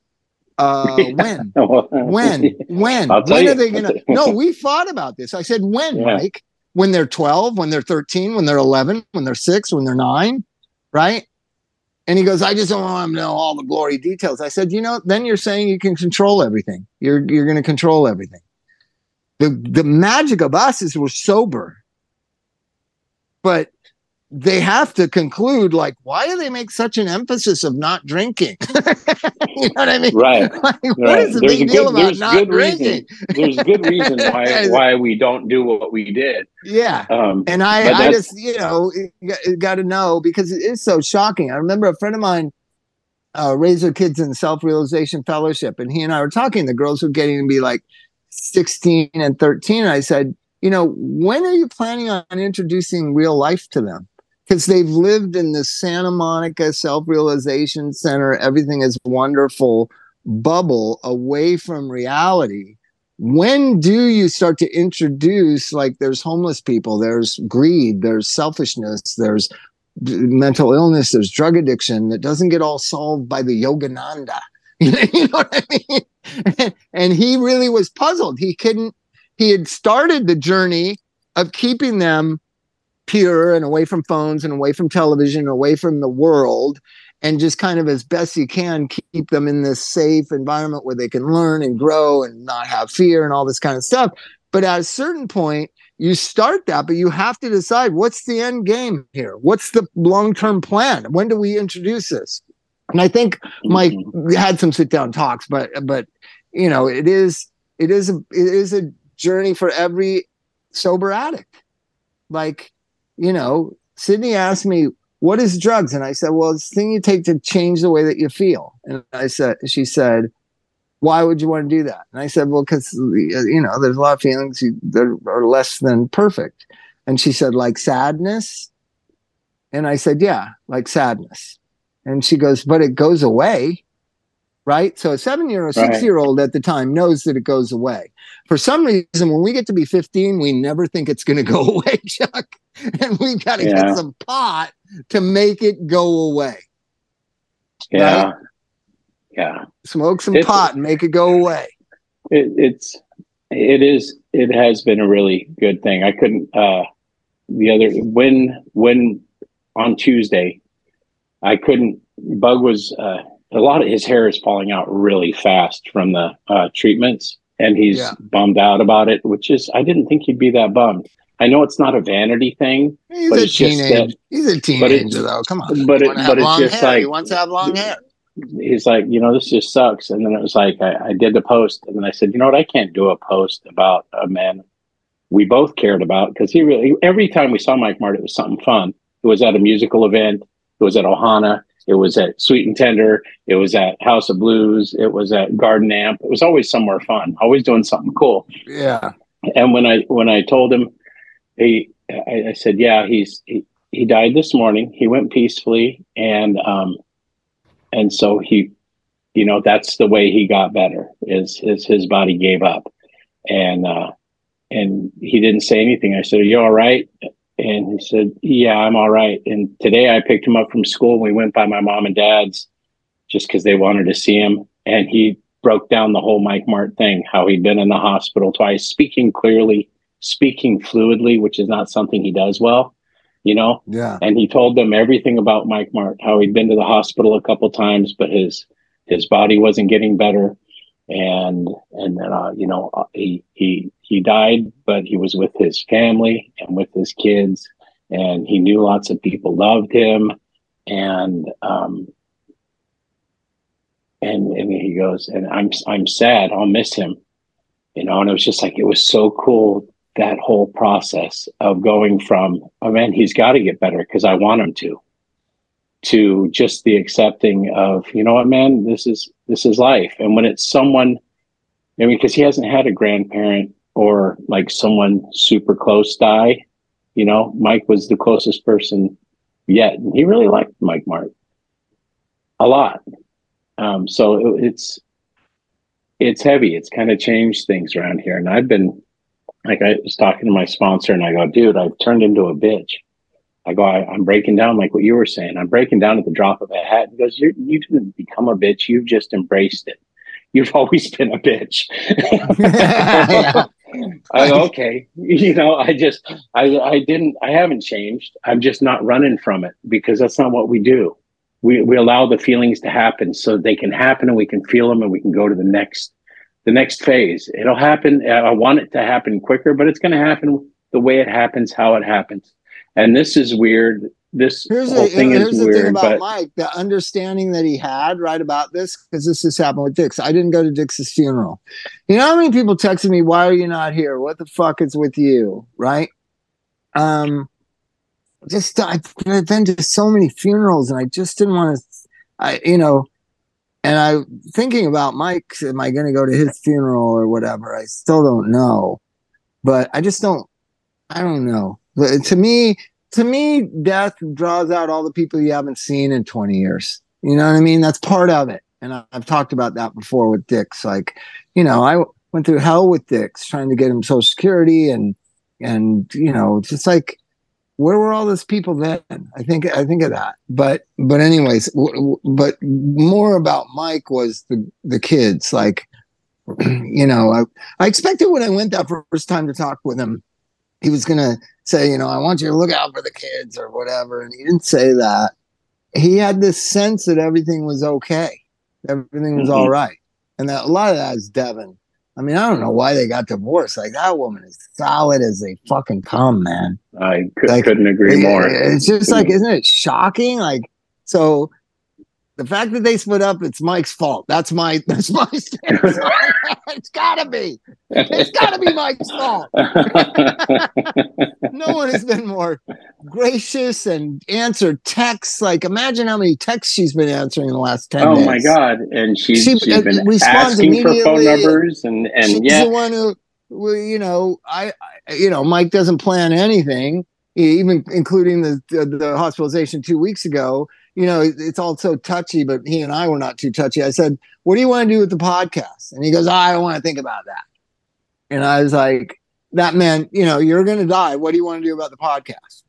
Speaker 1: uh, *laughs* when? *laughs* When? when? When are they going *laughs* to no we fought about this. I said when yeah. mike? When they're 12 when they're 13 when they're 11 when they're 6 when they're 9 right? And he goes, I just don't want to know all the glory details. I said, you know, then you're saying you can control everything. You're you're going to control everything. The the magic of us is we're sober. But they have to conclude like why do they make such an emphasis of not drinking? *laughs* You know what i mean?
Speaker 2: Right, *laughs*
Speaker 1: like, right. what is the
Speaker 2: there's
Speaker 1: big
Speaker 2: good,
Speaker 1: deal about not
Speaker 2: drinking reason. there's good reason why *laughs* why we don't do what we did.
Speaker 1: Yeah. Um, and i i just you know got to know because it is so shocking. I remember a friend of mine uh, raised their kids in self-realization fellowship and he and i were talking the girls were getting to be like 16 and 13 and i said you know when are you planning on introducing real life to them? Because they've lived in the santa monica self-realization center everything is wonderful bubble away from reality. When do you start to introduce like there's homeless people there's greed there's selfishness there's mental illness there's drug addiction that doesn't get all solved by the yogananda *laughs* you know what I mean? and he really was puzzled. He couldn't, he had started the journey of keeping them pure and away from phones and away from television, and away from the world, and just kind of as best you can keep them in this safe environment where they can learn and grow and not have fear and all this kind of stuff. But at a certain point, you start that, but you have to decide what's the end game here? What's the long term plan? When do we introduce this? And I think Mike mm-hmm. had some sit down talks, but but you know it is it is a it is a journey for every sober addict. Like you know, Sydney asked me what is drugs, and I said, well, it's the thing you take to change the way that you feel. And I said, she said, why would you want to do that? And I said, well, because you know, there's a lot of feelings that are less than perfect. And she said, like sadness. And I said, yeah, like sadness. And she goes, but it goes away. Right. So a seven year or six year old at the time knows that it goes away. For some reason, when we get to be 15, we never think it's going to go *laughs* away, Chuck. And we've got to yeah. get some pot to make it go away.
Speaker 2: Yeah. Right? Yeah.
Speaker 1: Smoke some it's, pot and make it go away.
Speaker 2: It, it's it is it has been a really good thing. I couldn't uh the other when when on Tuesday I couldn't Bug was uh a lot of his hair is falling out really fast from the uh, treatments and he's yeah. bummed out about it, which is I didn't think he'd be that bummed. I know it's not a vanity thing,
Speaker 1: he's but a it's teenage, just that, he's a teenager though. Come on,
Speaker 2: but it, but it's just
Speaker 1: hair.
Speaker 2: like
Speaker 1: he wants to have long hair.
Speaker 2: He's like, you know, this just sucks. And then it was like, I, I did the post, and then I said, you know what, I can't do a post about a man we both cared about because he really every time we saw Mike Martt, it was something fun. It was at a musical event. It was at Ohana. It was at Sweet and Tender. It was at House of Blues. It was at Garden Amp. It was always somewhere fun. Always doing something cool.
Speaker 1: Yeah.
Speaker 2: And when I when I told him he I, I, said, yeah, he's he, he died this morning. He went peacefully, and um, and so he, you know, that's the way he got better. Is is his body gave up, and uh, and he didn't say anything. I said, "Are you all right?" And he said, "Yeah, I'm all right." And today I picked him up from school. We went by my mom and dad's just because they wanted to see him, and he broke down the whole Mike Martt thing, how he'd been in the hospital twice, speaking clearly speaking fluidly, which is not something he does well, you know?
Speaker 1: Yeah.
Speaker 2: And he told them everything about Mike Martt, how he'd been to the hospital a couple times, but his his body wasn't getting better. And and then uh, you know, uh, he he he died, but he was with his family and with his kids, and he knew lots of people loved him. And um and and he goes, and I'm I'm sad, I'll miss him you know and it was just like it was so cool that whole process of going from, oh man, he's got to get better because I want him to, to just the accepting of, you know what, man, this is this is life. And when it's someone, I mean, because he hasn't had a grandparent or like someone super close die, you know, Mike was the closest person yet, and he really liked Mike Martt a lot. Um, so it, it's it's heavy. It's kind of changed things around here, and I've been like I was talking to my sponsor and I go, dude, I've turned into a bitch. I go, I, am breaking down like what you were saying. I'm breaking down at the drop of a hat. He goes, you you didn't become a bitch. You've just embraced it. You've *laughs* always been a bitch. *laughs* I okay. *laughs* You know, I just, I, I didn't, I haven't changed. I'm just not running from it because that's not what we do. We, we allow the feelings to happen so they can happen and we can feel them and we can go to the next the next phase. It'll happen. I want it to happen quicker, but it's going to happen the way it happens, how it happens. And this is weird. This here's whole a, thing here's is the weird. Thing
Speaker 1: about
Speaker 2: but
Speaker 1: Mike, the understanding that he had right about this, because this has happened with Dix. I didn't go to Dix's funeral. You know how many people texted me, "Why are you not here? What the fuck is with you?" Right? Um, just I've been to so many funerals, and I just didn't want to. I, you know, and I thinking about Mike, am I going to go to his funeral or whatever? I still don't know, but I just don't. I don't know. But to me, to me, death draws out all the people you haven't seen in 20 years. You know what I mean? That's part of it. And I, have talked about that before with Dix. Like, you know, I went through hell with Dix trying to get him Social Security and and you know, it's just like where were all those people then? I think I think of that. But but anyways, w- w- but more about Mike was the the kids. Like, *clears throat* you know, I I expected when I went that first time to talk with him, he was gonna say, you know, I want you to look out for the kids or whatever, and he didn't say that. He had this sense that everything was okay, everything was mm-hmm. all right, and that a lot of that is Devin. I mean, I don't know why they got divorced. Like that woman is solid as they fucking come, man.
Speaker 2: I could, like, couldn't agree more.
Speaker 1: It's just like, isn't it shocking? Like, so the fact that they split up, it's Mike's fault. That's my *laughs* that's my stance. *laughs* it's gotta be. It's gotta be Mike's fault. *laughs* no one has been more gracious and answered texts. Like imagine how many texts she's been answering in the last 10
Speaker 2: oh
Speaker 1: days.
Speaker 2: my god. And she's, she, she's uh, been asking for phone numbers and, and she's yeah.
Speaker 1: the one who well, you know, I, I you know, Mike doesn't plan anything even including the, the, the hospitalization two weeks ago you know, it's all so touchy, but he and I were not too touchy. I said, What do you want to do with the podcast? And he goes, oh, I don't want to think about that. And I was like, That meant, you know, you're going to die. What do you want to do about the podcast?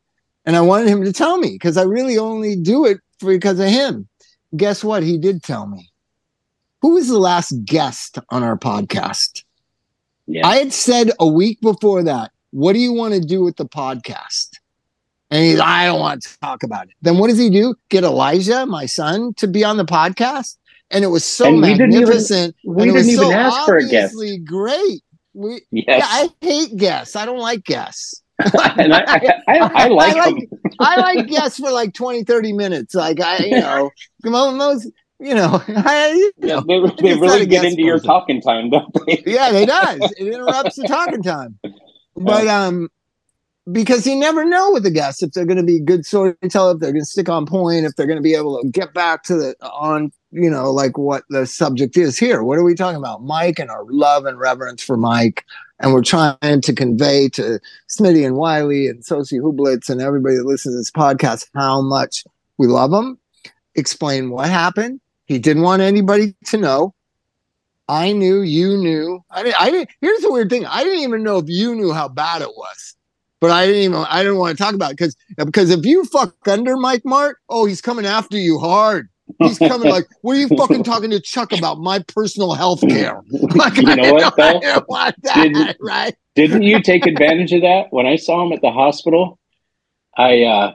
Speaker 1: And I wanted him to tell me because I really only do it because of him. Guess what? He did tell me. who was the last guest on our podcast?
Speaker 2: Yeah.
Speaker 1: I had said a week before that, what do you want to do with the podcast? And he's, I don't want to talk about it. Then what does he do? Get Elijah, my son, to be on the podcast? And it was so
Speaker 2: And we didn't even-
Speaker 1: magnificent.
Speaker 2: we didn't even
Speaker 1: so
Speaker 2: ask for a guest.
Speaker 1: Great. We,
Speaker 2: yes.
Speaker 1: yeah, I hate guests. I don't like guests. *laughs*
Speaker 2: and I, I, I, *laughs* I like,
Speaker 1: I like- *laughs* I like guests for like 20, 30 minutes. Like I, you know, mo- most, you know, I, you
Speaker 2: Yeah,
Speaker 1: know,
Speaker 2: they, they really get into your talking time, don't they?
Speaker 1: yeah, it does. It interrupts the talking time. But um, because you never know with the guests if they're going to be good storyteller, if they're going to stick on point, if they're going to be able to get back to the on, you know, like what the subject is here. What are we talking about? Mike and our love and reverence for Mike. And we're trying to convey to Smitty and Wiley and Sosie Hublitz and everybody that listens to this podcast how much we love him. Explain what happened. He didn't want anybody to know. I knew, you knew. I didn't. I didn't. Here's the weird thing. I didn't even know if you knew how bad it was, but I didn't even. I didn't want to talk about it because because if you fuck under Mike Martt, oh, he's coming after you hard. He's coming like, *laughs* what are you fucking talking to Chuck about my personal health care? *laughs* *laughs* Like,
Speaker 2: You know
Speaker 1: I
Speaker 2: what,
Speaker 1: I
Speaker 2: though?
Speaker 1: that,
Speaker 2: Didn't-
Speaker 1: right?
Speaker 2: Didn't you take advantage of that? When I saw him at the hospital, I uh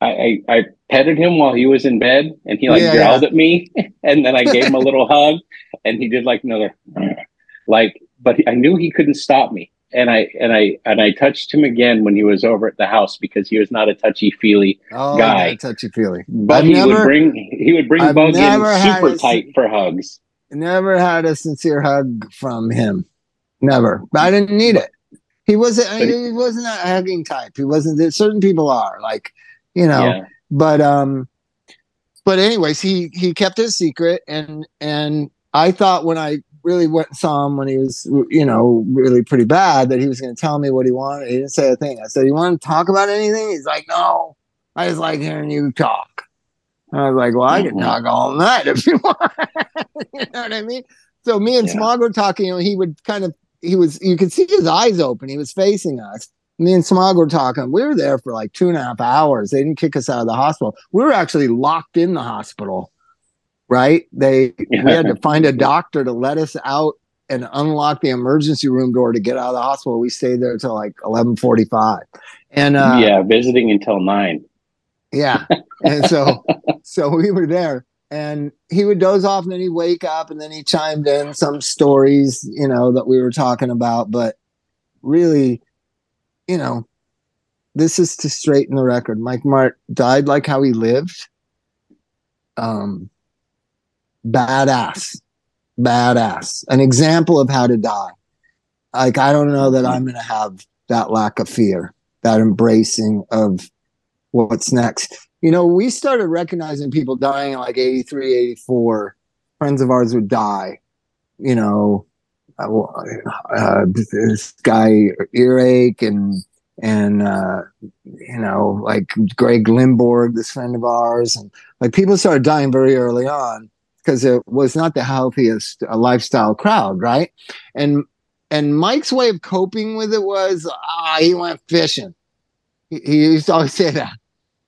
Speaker 2: I, I, I petted him while he was in bed and he like
Speaker 1: Yeah,
Speaker 2: growled at me and then I gave him a little hug and he did like another like but I knew he couldn't stop me. And I and I and I touched him again when he was over at the house because he was not a touchy feely
Speaker 1: Oh,
Speaker 2: Guy.
Speaker 1: touchy feely.
Speaker 2: but
Speaker 1: I've
Speaker 2: he
Speaker 1: never-
Speaker 2: would bring he would bring Bug in super
Speaker 1: a-
Speaker 2: tight for hugs.
Speaker 1: Never had a sincere hug from him. Never. But I didn't need it. He wasn't.
Speaker 2: But
Speaker 1: he wasn't a hugging type. He wasn't. Certain people are like, you know.
Speaker 2: Yeah.
Speaker 1: But um, but anyways, he he kept his secret, and and I thought when I really went and saw him when he was you know really pretty bad that he was going to tell me what he wanted. He didn't say a thing. I said, "You want to talk about anything?" He's like, "No, I just like hearing you talk." And I was like, "Well, I can
Speaker 2: Mhm.
Speaker 1: talk all night if you *laughs* want." you know what I mean? So me and
Speaker 2: Yeah.
Speaker 1: Smog were talking. You know, he would kind of he was you could see his eyes open. He was facing us. Me and Smog were talking. We were there for like two and a half hours. They didn't kick us out of the hospital. We were actually locked in the hospital. Right? They we had to find a doctor to let us out and unlock the emergency room door to get out of the hospital. We stayed there till like eleven forty five. And uh,
Speaker 2: yeah, visiting until nine.
Speaker 1: yeah. And so *laughs* so we were there and he would doze off and then he'd wake up and then he chimed in some stories, you know, that we were talking about. But really, you know, this is to straighten the record. Mike Martt died like how he lived. Um badass. Badass. An example of how to die. Like I don't know that I'm gonna have that lack of fear, that embracing of what's next. You know, we started recognizing people dying in like 83, 84. Friends of ours would die. You know, uh, uh, this guy earache and and uh, you know, like Greg Limborg, this friend of ours, and like people started dying very early on because it was not the healthiest uh, lifestyle crowd, right? And and Mike's way of coping with it was, ah, he went fishing. He, he used to always say that.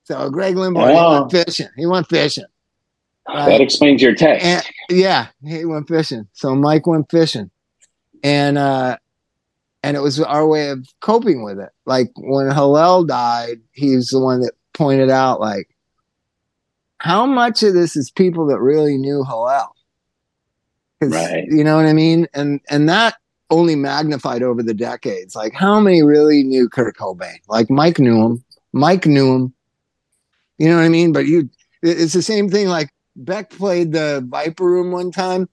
Speaker 1: So Greg Limborg, he
Speaker 2: Oh.
Speaker 1: went fishing. He went fishing.
Speaker 2: That explains your text.
Speaker 1: And yeah, he went fishing. So Mike went fishing. And uh and it was our way of coping with it. Like when Hillel died, he was the one that pointed out like how much of this is people that really knew Hillel?
Speaker 2: Right.
Speaker 1: You know what I mean? And and that only magnified over the decades. Like how many really knew Kurt Cobain? Like Mike knew him. Mike knew him. You know what I mean? But you it's the same thing like Beck played the Viper Room one time.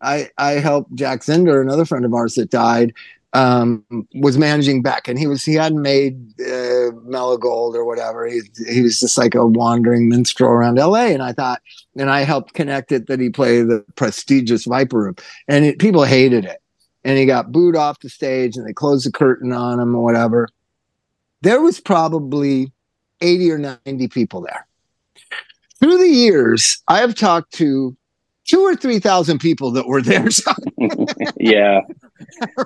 Speaker 1: I I helped Jack Zander, another friend of ours that died, um, was managing Beck, and he was he hadn't made uh, Mellow Gold or whatever. He he was just like a wandering minstrel around L.A. And I thought, and I helped connect it that he played the prestigious Viper Room, and it, people hated it, and he got booed off the stage, and they closed the curtain on him or whatever. There was probably eighty or ninety people there through the years, I have talked to two or three thousand people that were there. So, *laughs*
Speaker 2: yeah,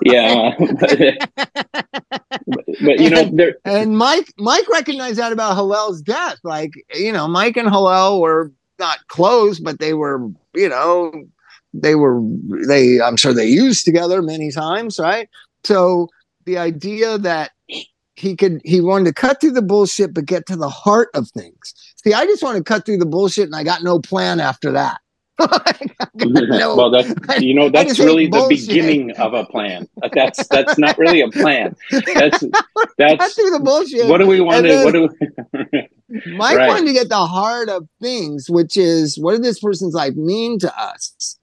Speaker 2: yeah. Uh, uh, but, but, you know, there.
Speaker 1: and Mike, Mike recognized that about Hillel's death. Like, you know, Mike and Hillel were not close, but they were, you know, they were they i'm sure they used together many times right so the idea that he could he wanted to cut through the bullshit but get to the heart of things see i just want to cut through the bullshit and i got no plan after that *laughs* *laughs*
Speaker 2: no, well that's you know that's really the beginning of a plan that's that's not really a plan that's *laughs* that's
Speaker 1: through the bullshit
Speaker 2: what do we want to what do
Speaker 1: we mike right. wanted to get the heart of things which is what did this person's life mean to us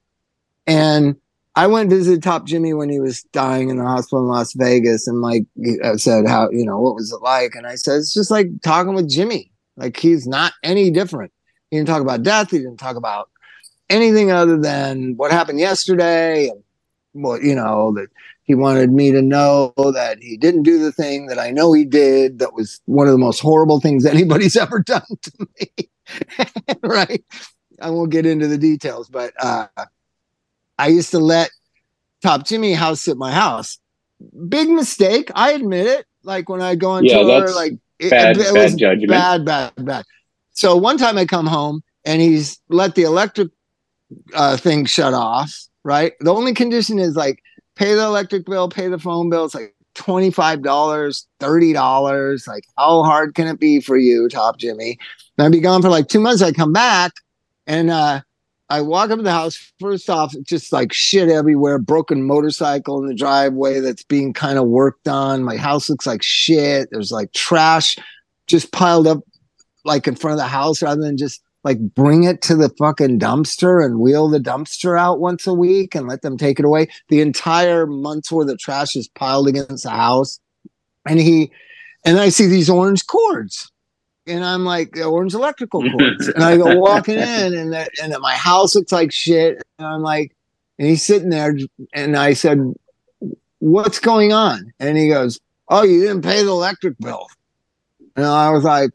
Speaker 1: and I went and visited Top Jimmy when he was dying in the hospital in Las Vegas, and Mike uh, said, "How you know what was it like?" And I said, "It's just like talking with Jimmy. Like he's not any different. He didn't talk about death. He didn't talk about anything other than what happened yesterday, and what you know that he wanted me to know that he didn't do the thing that I know he did. That was one of the most horrible things *laughs* anybody's ever done to me. *laughs* right? I won't get into the details, but." uh I used to let Top Jimmy house sit my house. Big mistake. I admit it. Like when I go on yeah, tour, like
Speaker 2: it, bad, it, it was judgment.
Speaker 1: bad, bad, bad. So one time I come home and he's let the electric uh, thing shut off. Right. The only condition is like pay the electric bill, pay the phone bill. It's like $25, $30. Like, how hard can it be for you, Top Jimmy? And I'd be gone for like two months. I come back and uh, I walk up to the house. First off, just like shit everywhere, broken motorcycle in the driveway that's being kind of worked on. My house looks like shit. There's like trash just piled up like in front of the house rather than just like bring it to the fucking dumpster and wheel the dumpster out once a week and let them take it away. The entire month's worth of trash is piled against the house. And he, and I see these orange cords and I'm like orange electrical cords, and I go *laughs* walking in, and that, and my house looks like shit, and I'm like, and he's sitting there, and I said, "What's going on?" And he goes, "Oh, you didn't pay the electric bill," and I was like,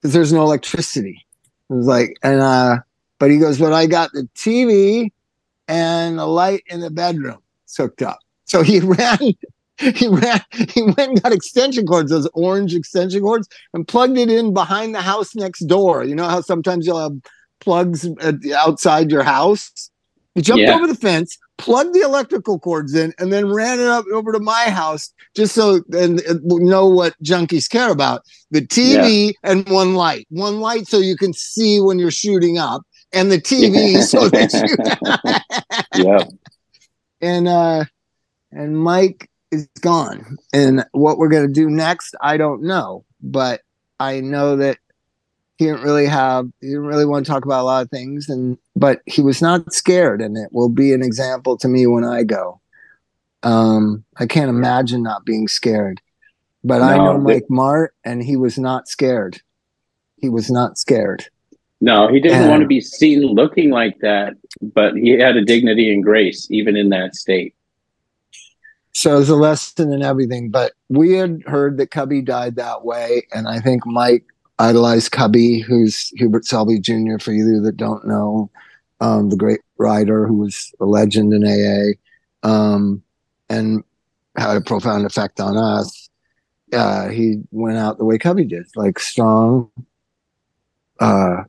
Speaker 1: "Because there's no electricity." I was like, and uh, but he goes, "But I got the TV and the light in the bedroom hooked up." So he *laughs* ran he ran he went and got extension cords those orange extension cords and plugged it in behind the house next door you know how sometimes you'll have plugs outside your house he jumped yeah. over the fence plugged the electrical cords in and then ran it up over to my house just so and, and know what junkies care about the tv yeah. and one light one light so you can see when you're shooting up and the tv *laughs* so that you *laughs* *laughs* yeah and uh and mike is gone. And what we're going to do next, I don't know. But I know that he didn't really have, he didn't really want to talk about a lot of things. And, but he was not scared. And it will be an example to me when I go. Um, I can't imagine not being scared. But no, I know Mike Martt, and he was not scared. He was not scared.
Speaker 2: No, he didn't and, want to be seen looking like that, but he had a dignity and grace even in that state.
Speaker 1: So it's a lesson in everything. But we had heard that Cubby died that way, and I think Mike idolized Cubby, who's Hubert Selby Jr. For you that don't know, um, the great writer who was a legend in AA, um, and had a profound effect on us. Uh, he went out the way Cubby did, like strong, uh,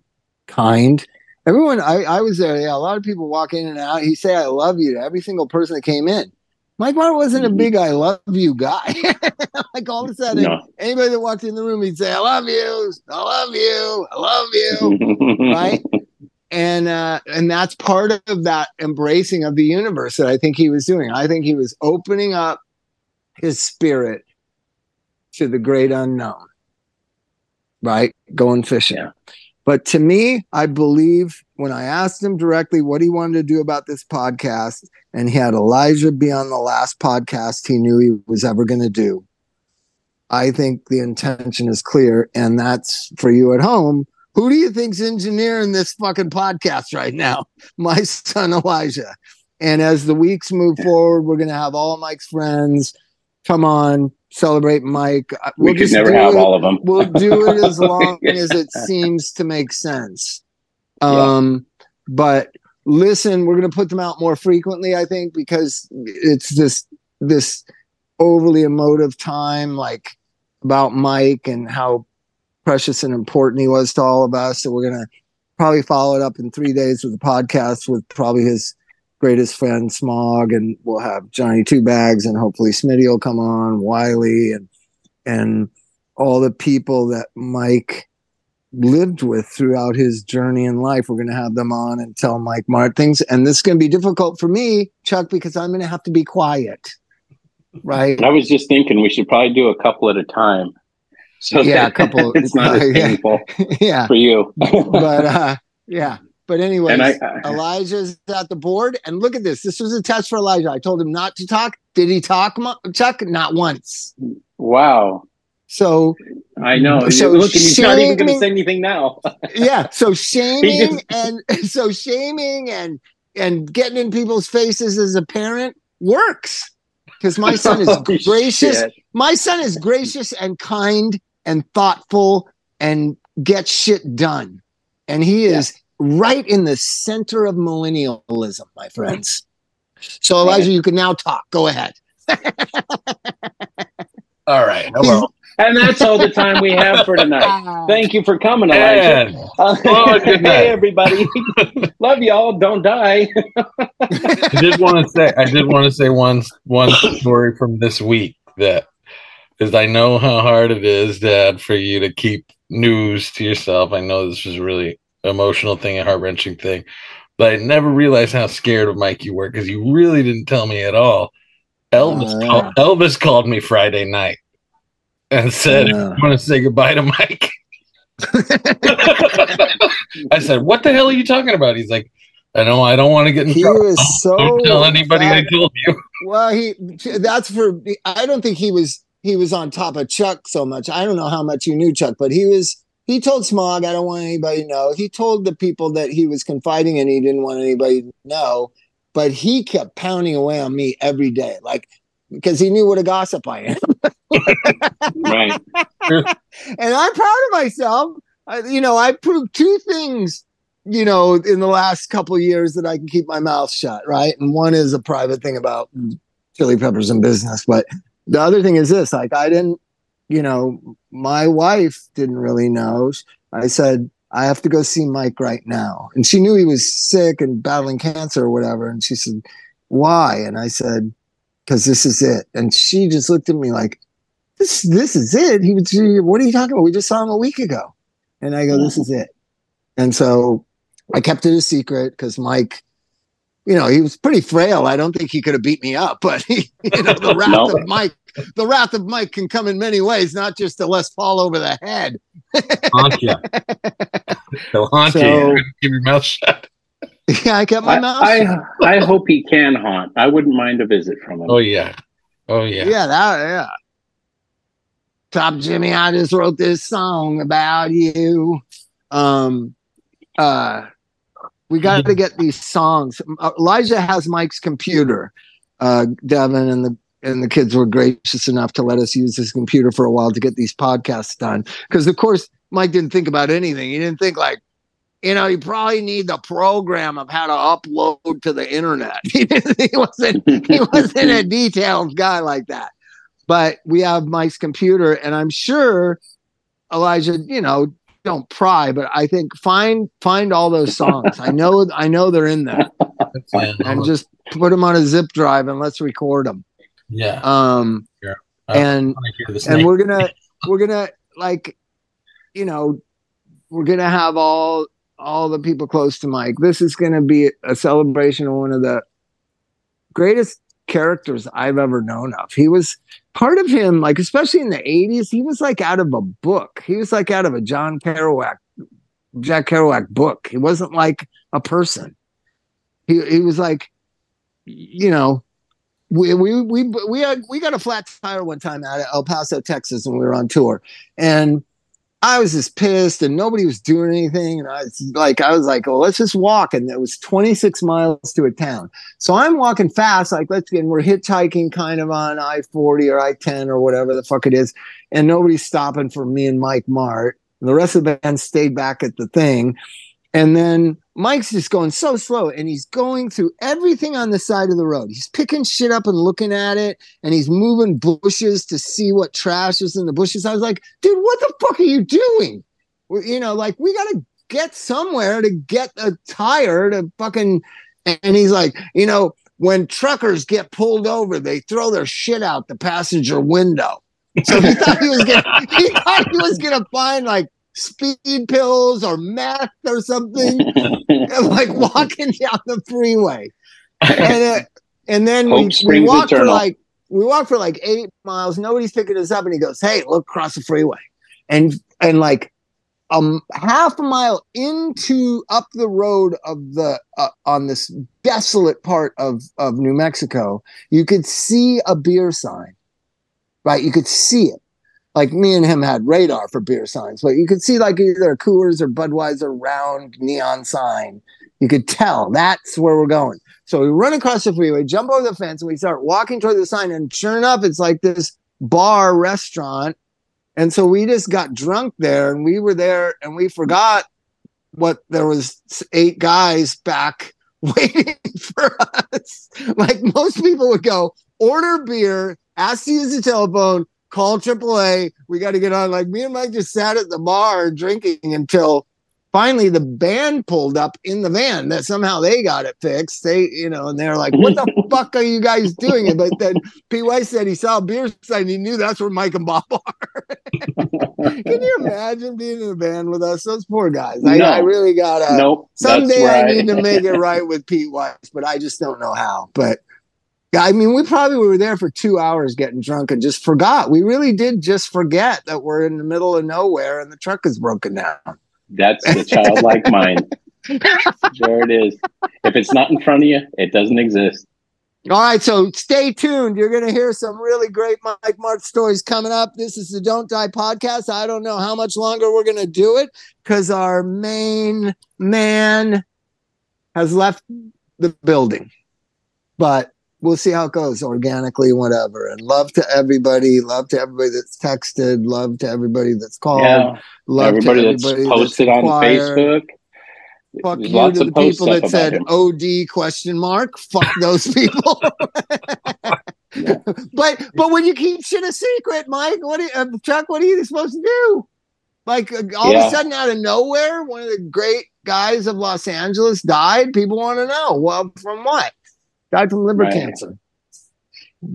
Speaker 1: kind. Everyone, I, I was there. Yeah, a lot of people walk in and out. He say, "I love you" to every single person that came in. Mike Martin wasn't a mm-hmm. big "I love you" guy. *laughs* like all of a sudden, no. anybody that walked in the room, he'd say, "I love you, I love you, I love you," *laughs* right? And uh, and that's part of that embracing of the universe that I think he was doing. I think he was opening up his spirit to the great unknown, right? Going fishing. Yeah. But to me, I believe when I asked him directly what he wanted to do about this podcast, and he had Elijah be on the last podcast he knew he was ever going to do, I think the intention is clear. And that's for you at home. Who do you think's engineering this fucking podcast right now? *laughs* My son Elijah. And as the weeks move forward, we're going to have all Mike's friends come on, celebrate Mike.
Speaker 2: We'll we could never have
Speaker 1: it,
Speaker 2: all of them.
Speaker 1: we'll do it as *laughs* long as it seems to make sense. Um, yeah. But listen, we're going to put them out more frequently, I think, because it's this this overly emotive time, like about Mike and how precious and important he was to all of us. So we're going to probably follow it up in three days with a podcast with probably his greatest friend Smog, and we'll have Johnny Two Bags, and hopefully Smitty will come on, Wiley, and and all the people that Mike lived with throughout his journey in life. We're going to have them on and tell Mike Martt things, and this is going to be difficult for me, Chuck, because I'm going to have to be quiet. Right.
Speaker 2: I was just thinking we should probably do a couple at a time.
Speaker 1: So yeah, a couple. *laughs*
Speaker 2: it's not as painful. *laughs*
Speaker 1: yeah.
Speaker 2: For you.
Speaker 1: but uh, yeah. But anyway, Elijah's at the board, and look at this. This was a test for Elijah. I told him not to talk. Did he talk, Chuck? Not once.
Speaker 2: Wow.
Speaker 1: So
Speaker 2: I know. So look, and he's not even going to say anything now. *laughs*
Speaker 1: yeah. So shaming and *laughs* so shaming and and getting in people's faces as a parent works because my son is *laughs* gracious. Shit. My son is gracious and kind and thoughtful and gets shit done, and he is right in the center of millennialism, my friends. So, Elijah, you can now talk. Go ahead.
Speaker 3: all right. Hello.
Speaker 2: And that's all the time we have for tonight. *laughs* Thank you for coming, Elijah.
Speaker 3: Uh, oh,
Speaker 2: good *laughs* night. hey, everybody. *laughs* Love y'all. Don't die.
Speaker 3: I did want to say. I did want to say one one story from this week that because I know how hard it is, Dad, for you to keep news to yourself. I know this was really emotional thing, a heart wrenching thing. But I never realized how scared of Mike you were because you really didn't tell me at all. Elvis, uh, call, Elvis called me Friday night and said, uh, "I want to say goodbye to Mike." *laughs* I said, "What the hell are you talking about?" He's like, "I know I don't want to get in
Speaker 1: he
Speaker 3: trouble.
Speaker 1: Was so
Speaker 3: don't tell anybody I told you."
Speaker 1: Well, he that's for. I don't think he was he was on top of Chuk so much. I don't know how much you knew Chuk, but he was he told Smog, I don't want anybody to know. He told the people that he was confiding in, he didn't want anybody to know. But he kept pounding away on me every day, like because he knew what a gossip I am. *laughs*
Speaker 2: right. *laughs*
Speaker 1: and I'm proud of myself. I, you know, I proved two things, you know, in the last couple years that I can keep my mouth shut, right? And one is a private thing about chili peppers and business. But the other thing is this like, I didn't you know, my wife didn't really know. I said, I have to go see Mike right now. And she knew he was sick and battling cancer or whatever. And she said, Why? And I said, Because this is it. And she just looked at me like, This this is it. He was what are you talking about? We just saw him a week ago. And I go, This is it. And so I kept it a secret because Mike you know, he was pretty frail. I don't think he could have beat me up, *laughs* but he, you know, the wrath no. of Mike, the wrath of Mike can come in many ways, not just to let's fall over the head.
Speaker 3: haunt you. *laughs* He'll haunt so, you. Keep your mouth shut. *laughs*
Speaker 1: Yeah, I kept my
Speaker 2: I,
Speaker 1: mouth.
Speaker 2: I, I hope he can haunt. I wouldn't mind a visit from him.
Speaker 3: Oh yeah, oh yeah,
Speaker 1: yeah, that yeah. Top Jimmy, I just wrote this song about you. Um, uh, we got to get these songs. Elijah has Mike's computer. Uh, Devin and the and the kids were gracious enough to let us use his computer for a while to get these podcasts done. Because of course, Mike didn't think about anything. He didn't think like, you know, you probably need the program of how to upload to the internet. *laughs* he wasn't he wasn't a detailed guy like that. But we have Mike's computer, and I'm sure Elijah, you know, don't pry, but I think find find all those songs. I know I know they're in there, and just put them on a zip drive and let's record them.
Speaker 3: Yeah.
Speaker 1: Um. Yeah. And and we're gonna we're gonna like, you know, we're gonna have all all the people close to Mike. This is gonna be a celebration of one of the greatest characters I've ever known of. He was part of him, like especially in the 80s, he was like out of a book. He was like out of a John Kerouac, Jack Kerouac book. He wasn't like a person. He he was like, you know, we we we we had we got a flat tire one time at El Paso, Texas, and we were on tour, and I was just pissed and nobody was doing anything. And I was like, I was like, oh, let's just walk. And it was 26 miles to a town. So I'm walking fast, like, let's get, and we're hitchhiking kind of on I 40 or I 10 or whatever the fuck it is. And nobody's stopping for me and Mike Martt. And the rest of the band stayed back at the thing. And then Mike's just going so slow and he's going through everything on the side of the road. He's picking shit up and looking at it and he's moving bushes to see what trash is in the bushes. I was like, dude, what the fuck are you doing? you know, like we got to get somewhere to get a tire to fucking. And he's like, you know, when truckers get pulled over, they throw their shit out the passenger window. So he thought he was gonna *laughs* he thought he was gonna find like speed pills or meth or something, *laughs* and like walking down the freeway. And, uh, and then we, we walked for like we walked for like eight miles. Nobody's picking us up, and he goes, "Hey, look across the freeway," and and like um half a mile into up the road of the uh, on this desolate part of of New Mexico, you could see a beer sign. Right, you could see it. Like me and him had radar for beer signs, but you could see like either Coors or Budweiser round neon sign. You could tell that's where we're going. So we run across the freeway, jump over the fence, and we start walking toward the sign. And sure enough, it's like this bar restaurant. And so we just got drunk there, and we were there, and we forgot what there was eight guys back *laughs* waiting for us. Like most people would go order beer, ask to use the telephone, call AAA. We got to get on. Like me and Mike just sat at the bar drinking until finally the band pulled up in the van that somehow they got it fixed. They, you know, and they're like, what the *laughs* fuck are you guys doing? But then P. Weiss said he saw a beer sign. He knew that's where Mike and Bob are. *laughs* Can you imagine being in a band with us? Those poor guys. I, no. I really gotta,
Speaker 2: nope,
Speaker 1: someday right. I need to make it *laughs* right with Pete Weiss, but I just don't know how. But I mean, we probably were there for two hours getting drunk and just forgot. We really did just forget that we're in the middle of nowhere and the truck is broken down.
Speaker 2: That's the childlike *laughs* mind. there it is. If it's not in front of you, it doesn't exist.
Speaker 1: All right, so stay tuned. You're going to hear some really great Mike Martt's stories coming up. This is the Don't Die podcast. I don't know how much longer we're going to do it because our main man has left the building. But we'll see how it goes organically, whatever. And love to everybody. Love to everybody that's texted. Love to everybody that's called. Yeah. Love
Speaker 2: everybody, to everybody that's posted that's on Facebook.
Speaker 1: Fuck There's you to the people that said him. OD question mark. Fuck those *laughs* people. yeah. But but when you keep shit a secret, Mike, what you, uh, Chuk, what are you supposed to do? Like uh, all yeah. of a sudden, out of nowhere, one of the great guys of Los Angeles died. People want to know. Well, from what? Died from liver right. cancer.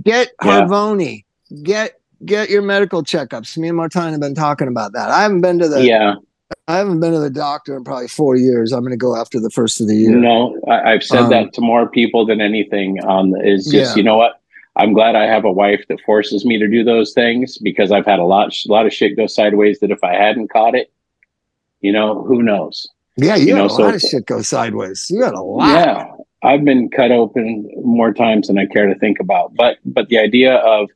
Speaker 1: Get yeah. Harvoni. Get get your medical checkups. Me and Martine have been talking about that. I haven't been to the
Speaker 2: yeah.
Speaker 1: I haven't been to the doctor in probably four years. I'm going to go after the first of the year.
Speaker 2: No, I, have said um, that to more people than anything. Um, is just yeah. you know what? I'm glad I have a wife that forces me to do those things because I've had a lot, a lot of shit go sideways. That if I hadn't caught it, you know, who knows?
Speaker 1: Yeah, you, you know, a so lot of shit go sideways. You got a lot.
Speaker 2: Yeah, I've been cut open more times than I care to think about. But but the idea of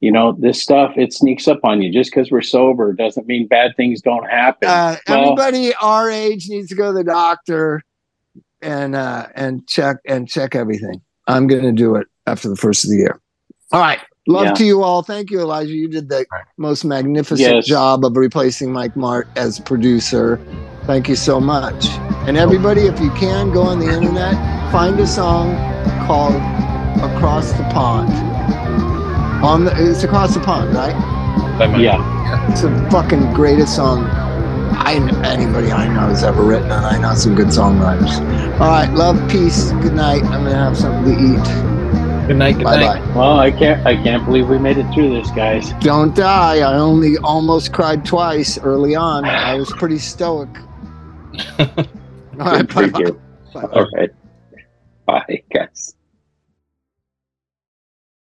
Speaker 2: you know this stuff it sneaks up on you just because we're sober doesn't mean bad things don't happen.
Speaker 1: Uh, well, everybody our age needs to go to the doctor and uh, and check and check everything. I'm going to do it after the first of the year. All right. Love yeah. to you all. Thank you, Elijah. You did the most magnificent yes. job of replacing Mike Martt as producer. Thank you so much. And everybody, if you can, go on the internet, find a song called Across the Pond. On the, it's across the pond, right?
Speaker 2: Yeah.
Speaker 1: It's the fucking greatest song I anybody I know has ever written, and I know some good songwriters. All right, love, peace, good night. I'm gonna have something to eat.
Speaker 3: Good night. Good bye night.
Speaker 2: Bye. Well, I can't. I can't believe we made it through this, guys.
Speaker 1: Don't die. I only almost cried twice early on. I was pretty stoic. *laughs*
Speaker 2: All right. Bye. Bye. All right. Bye, guys.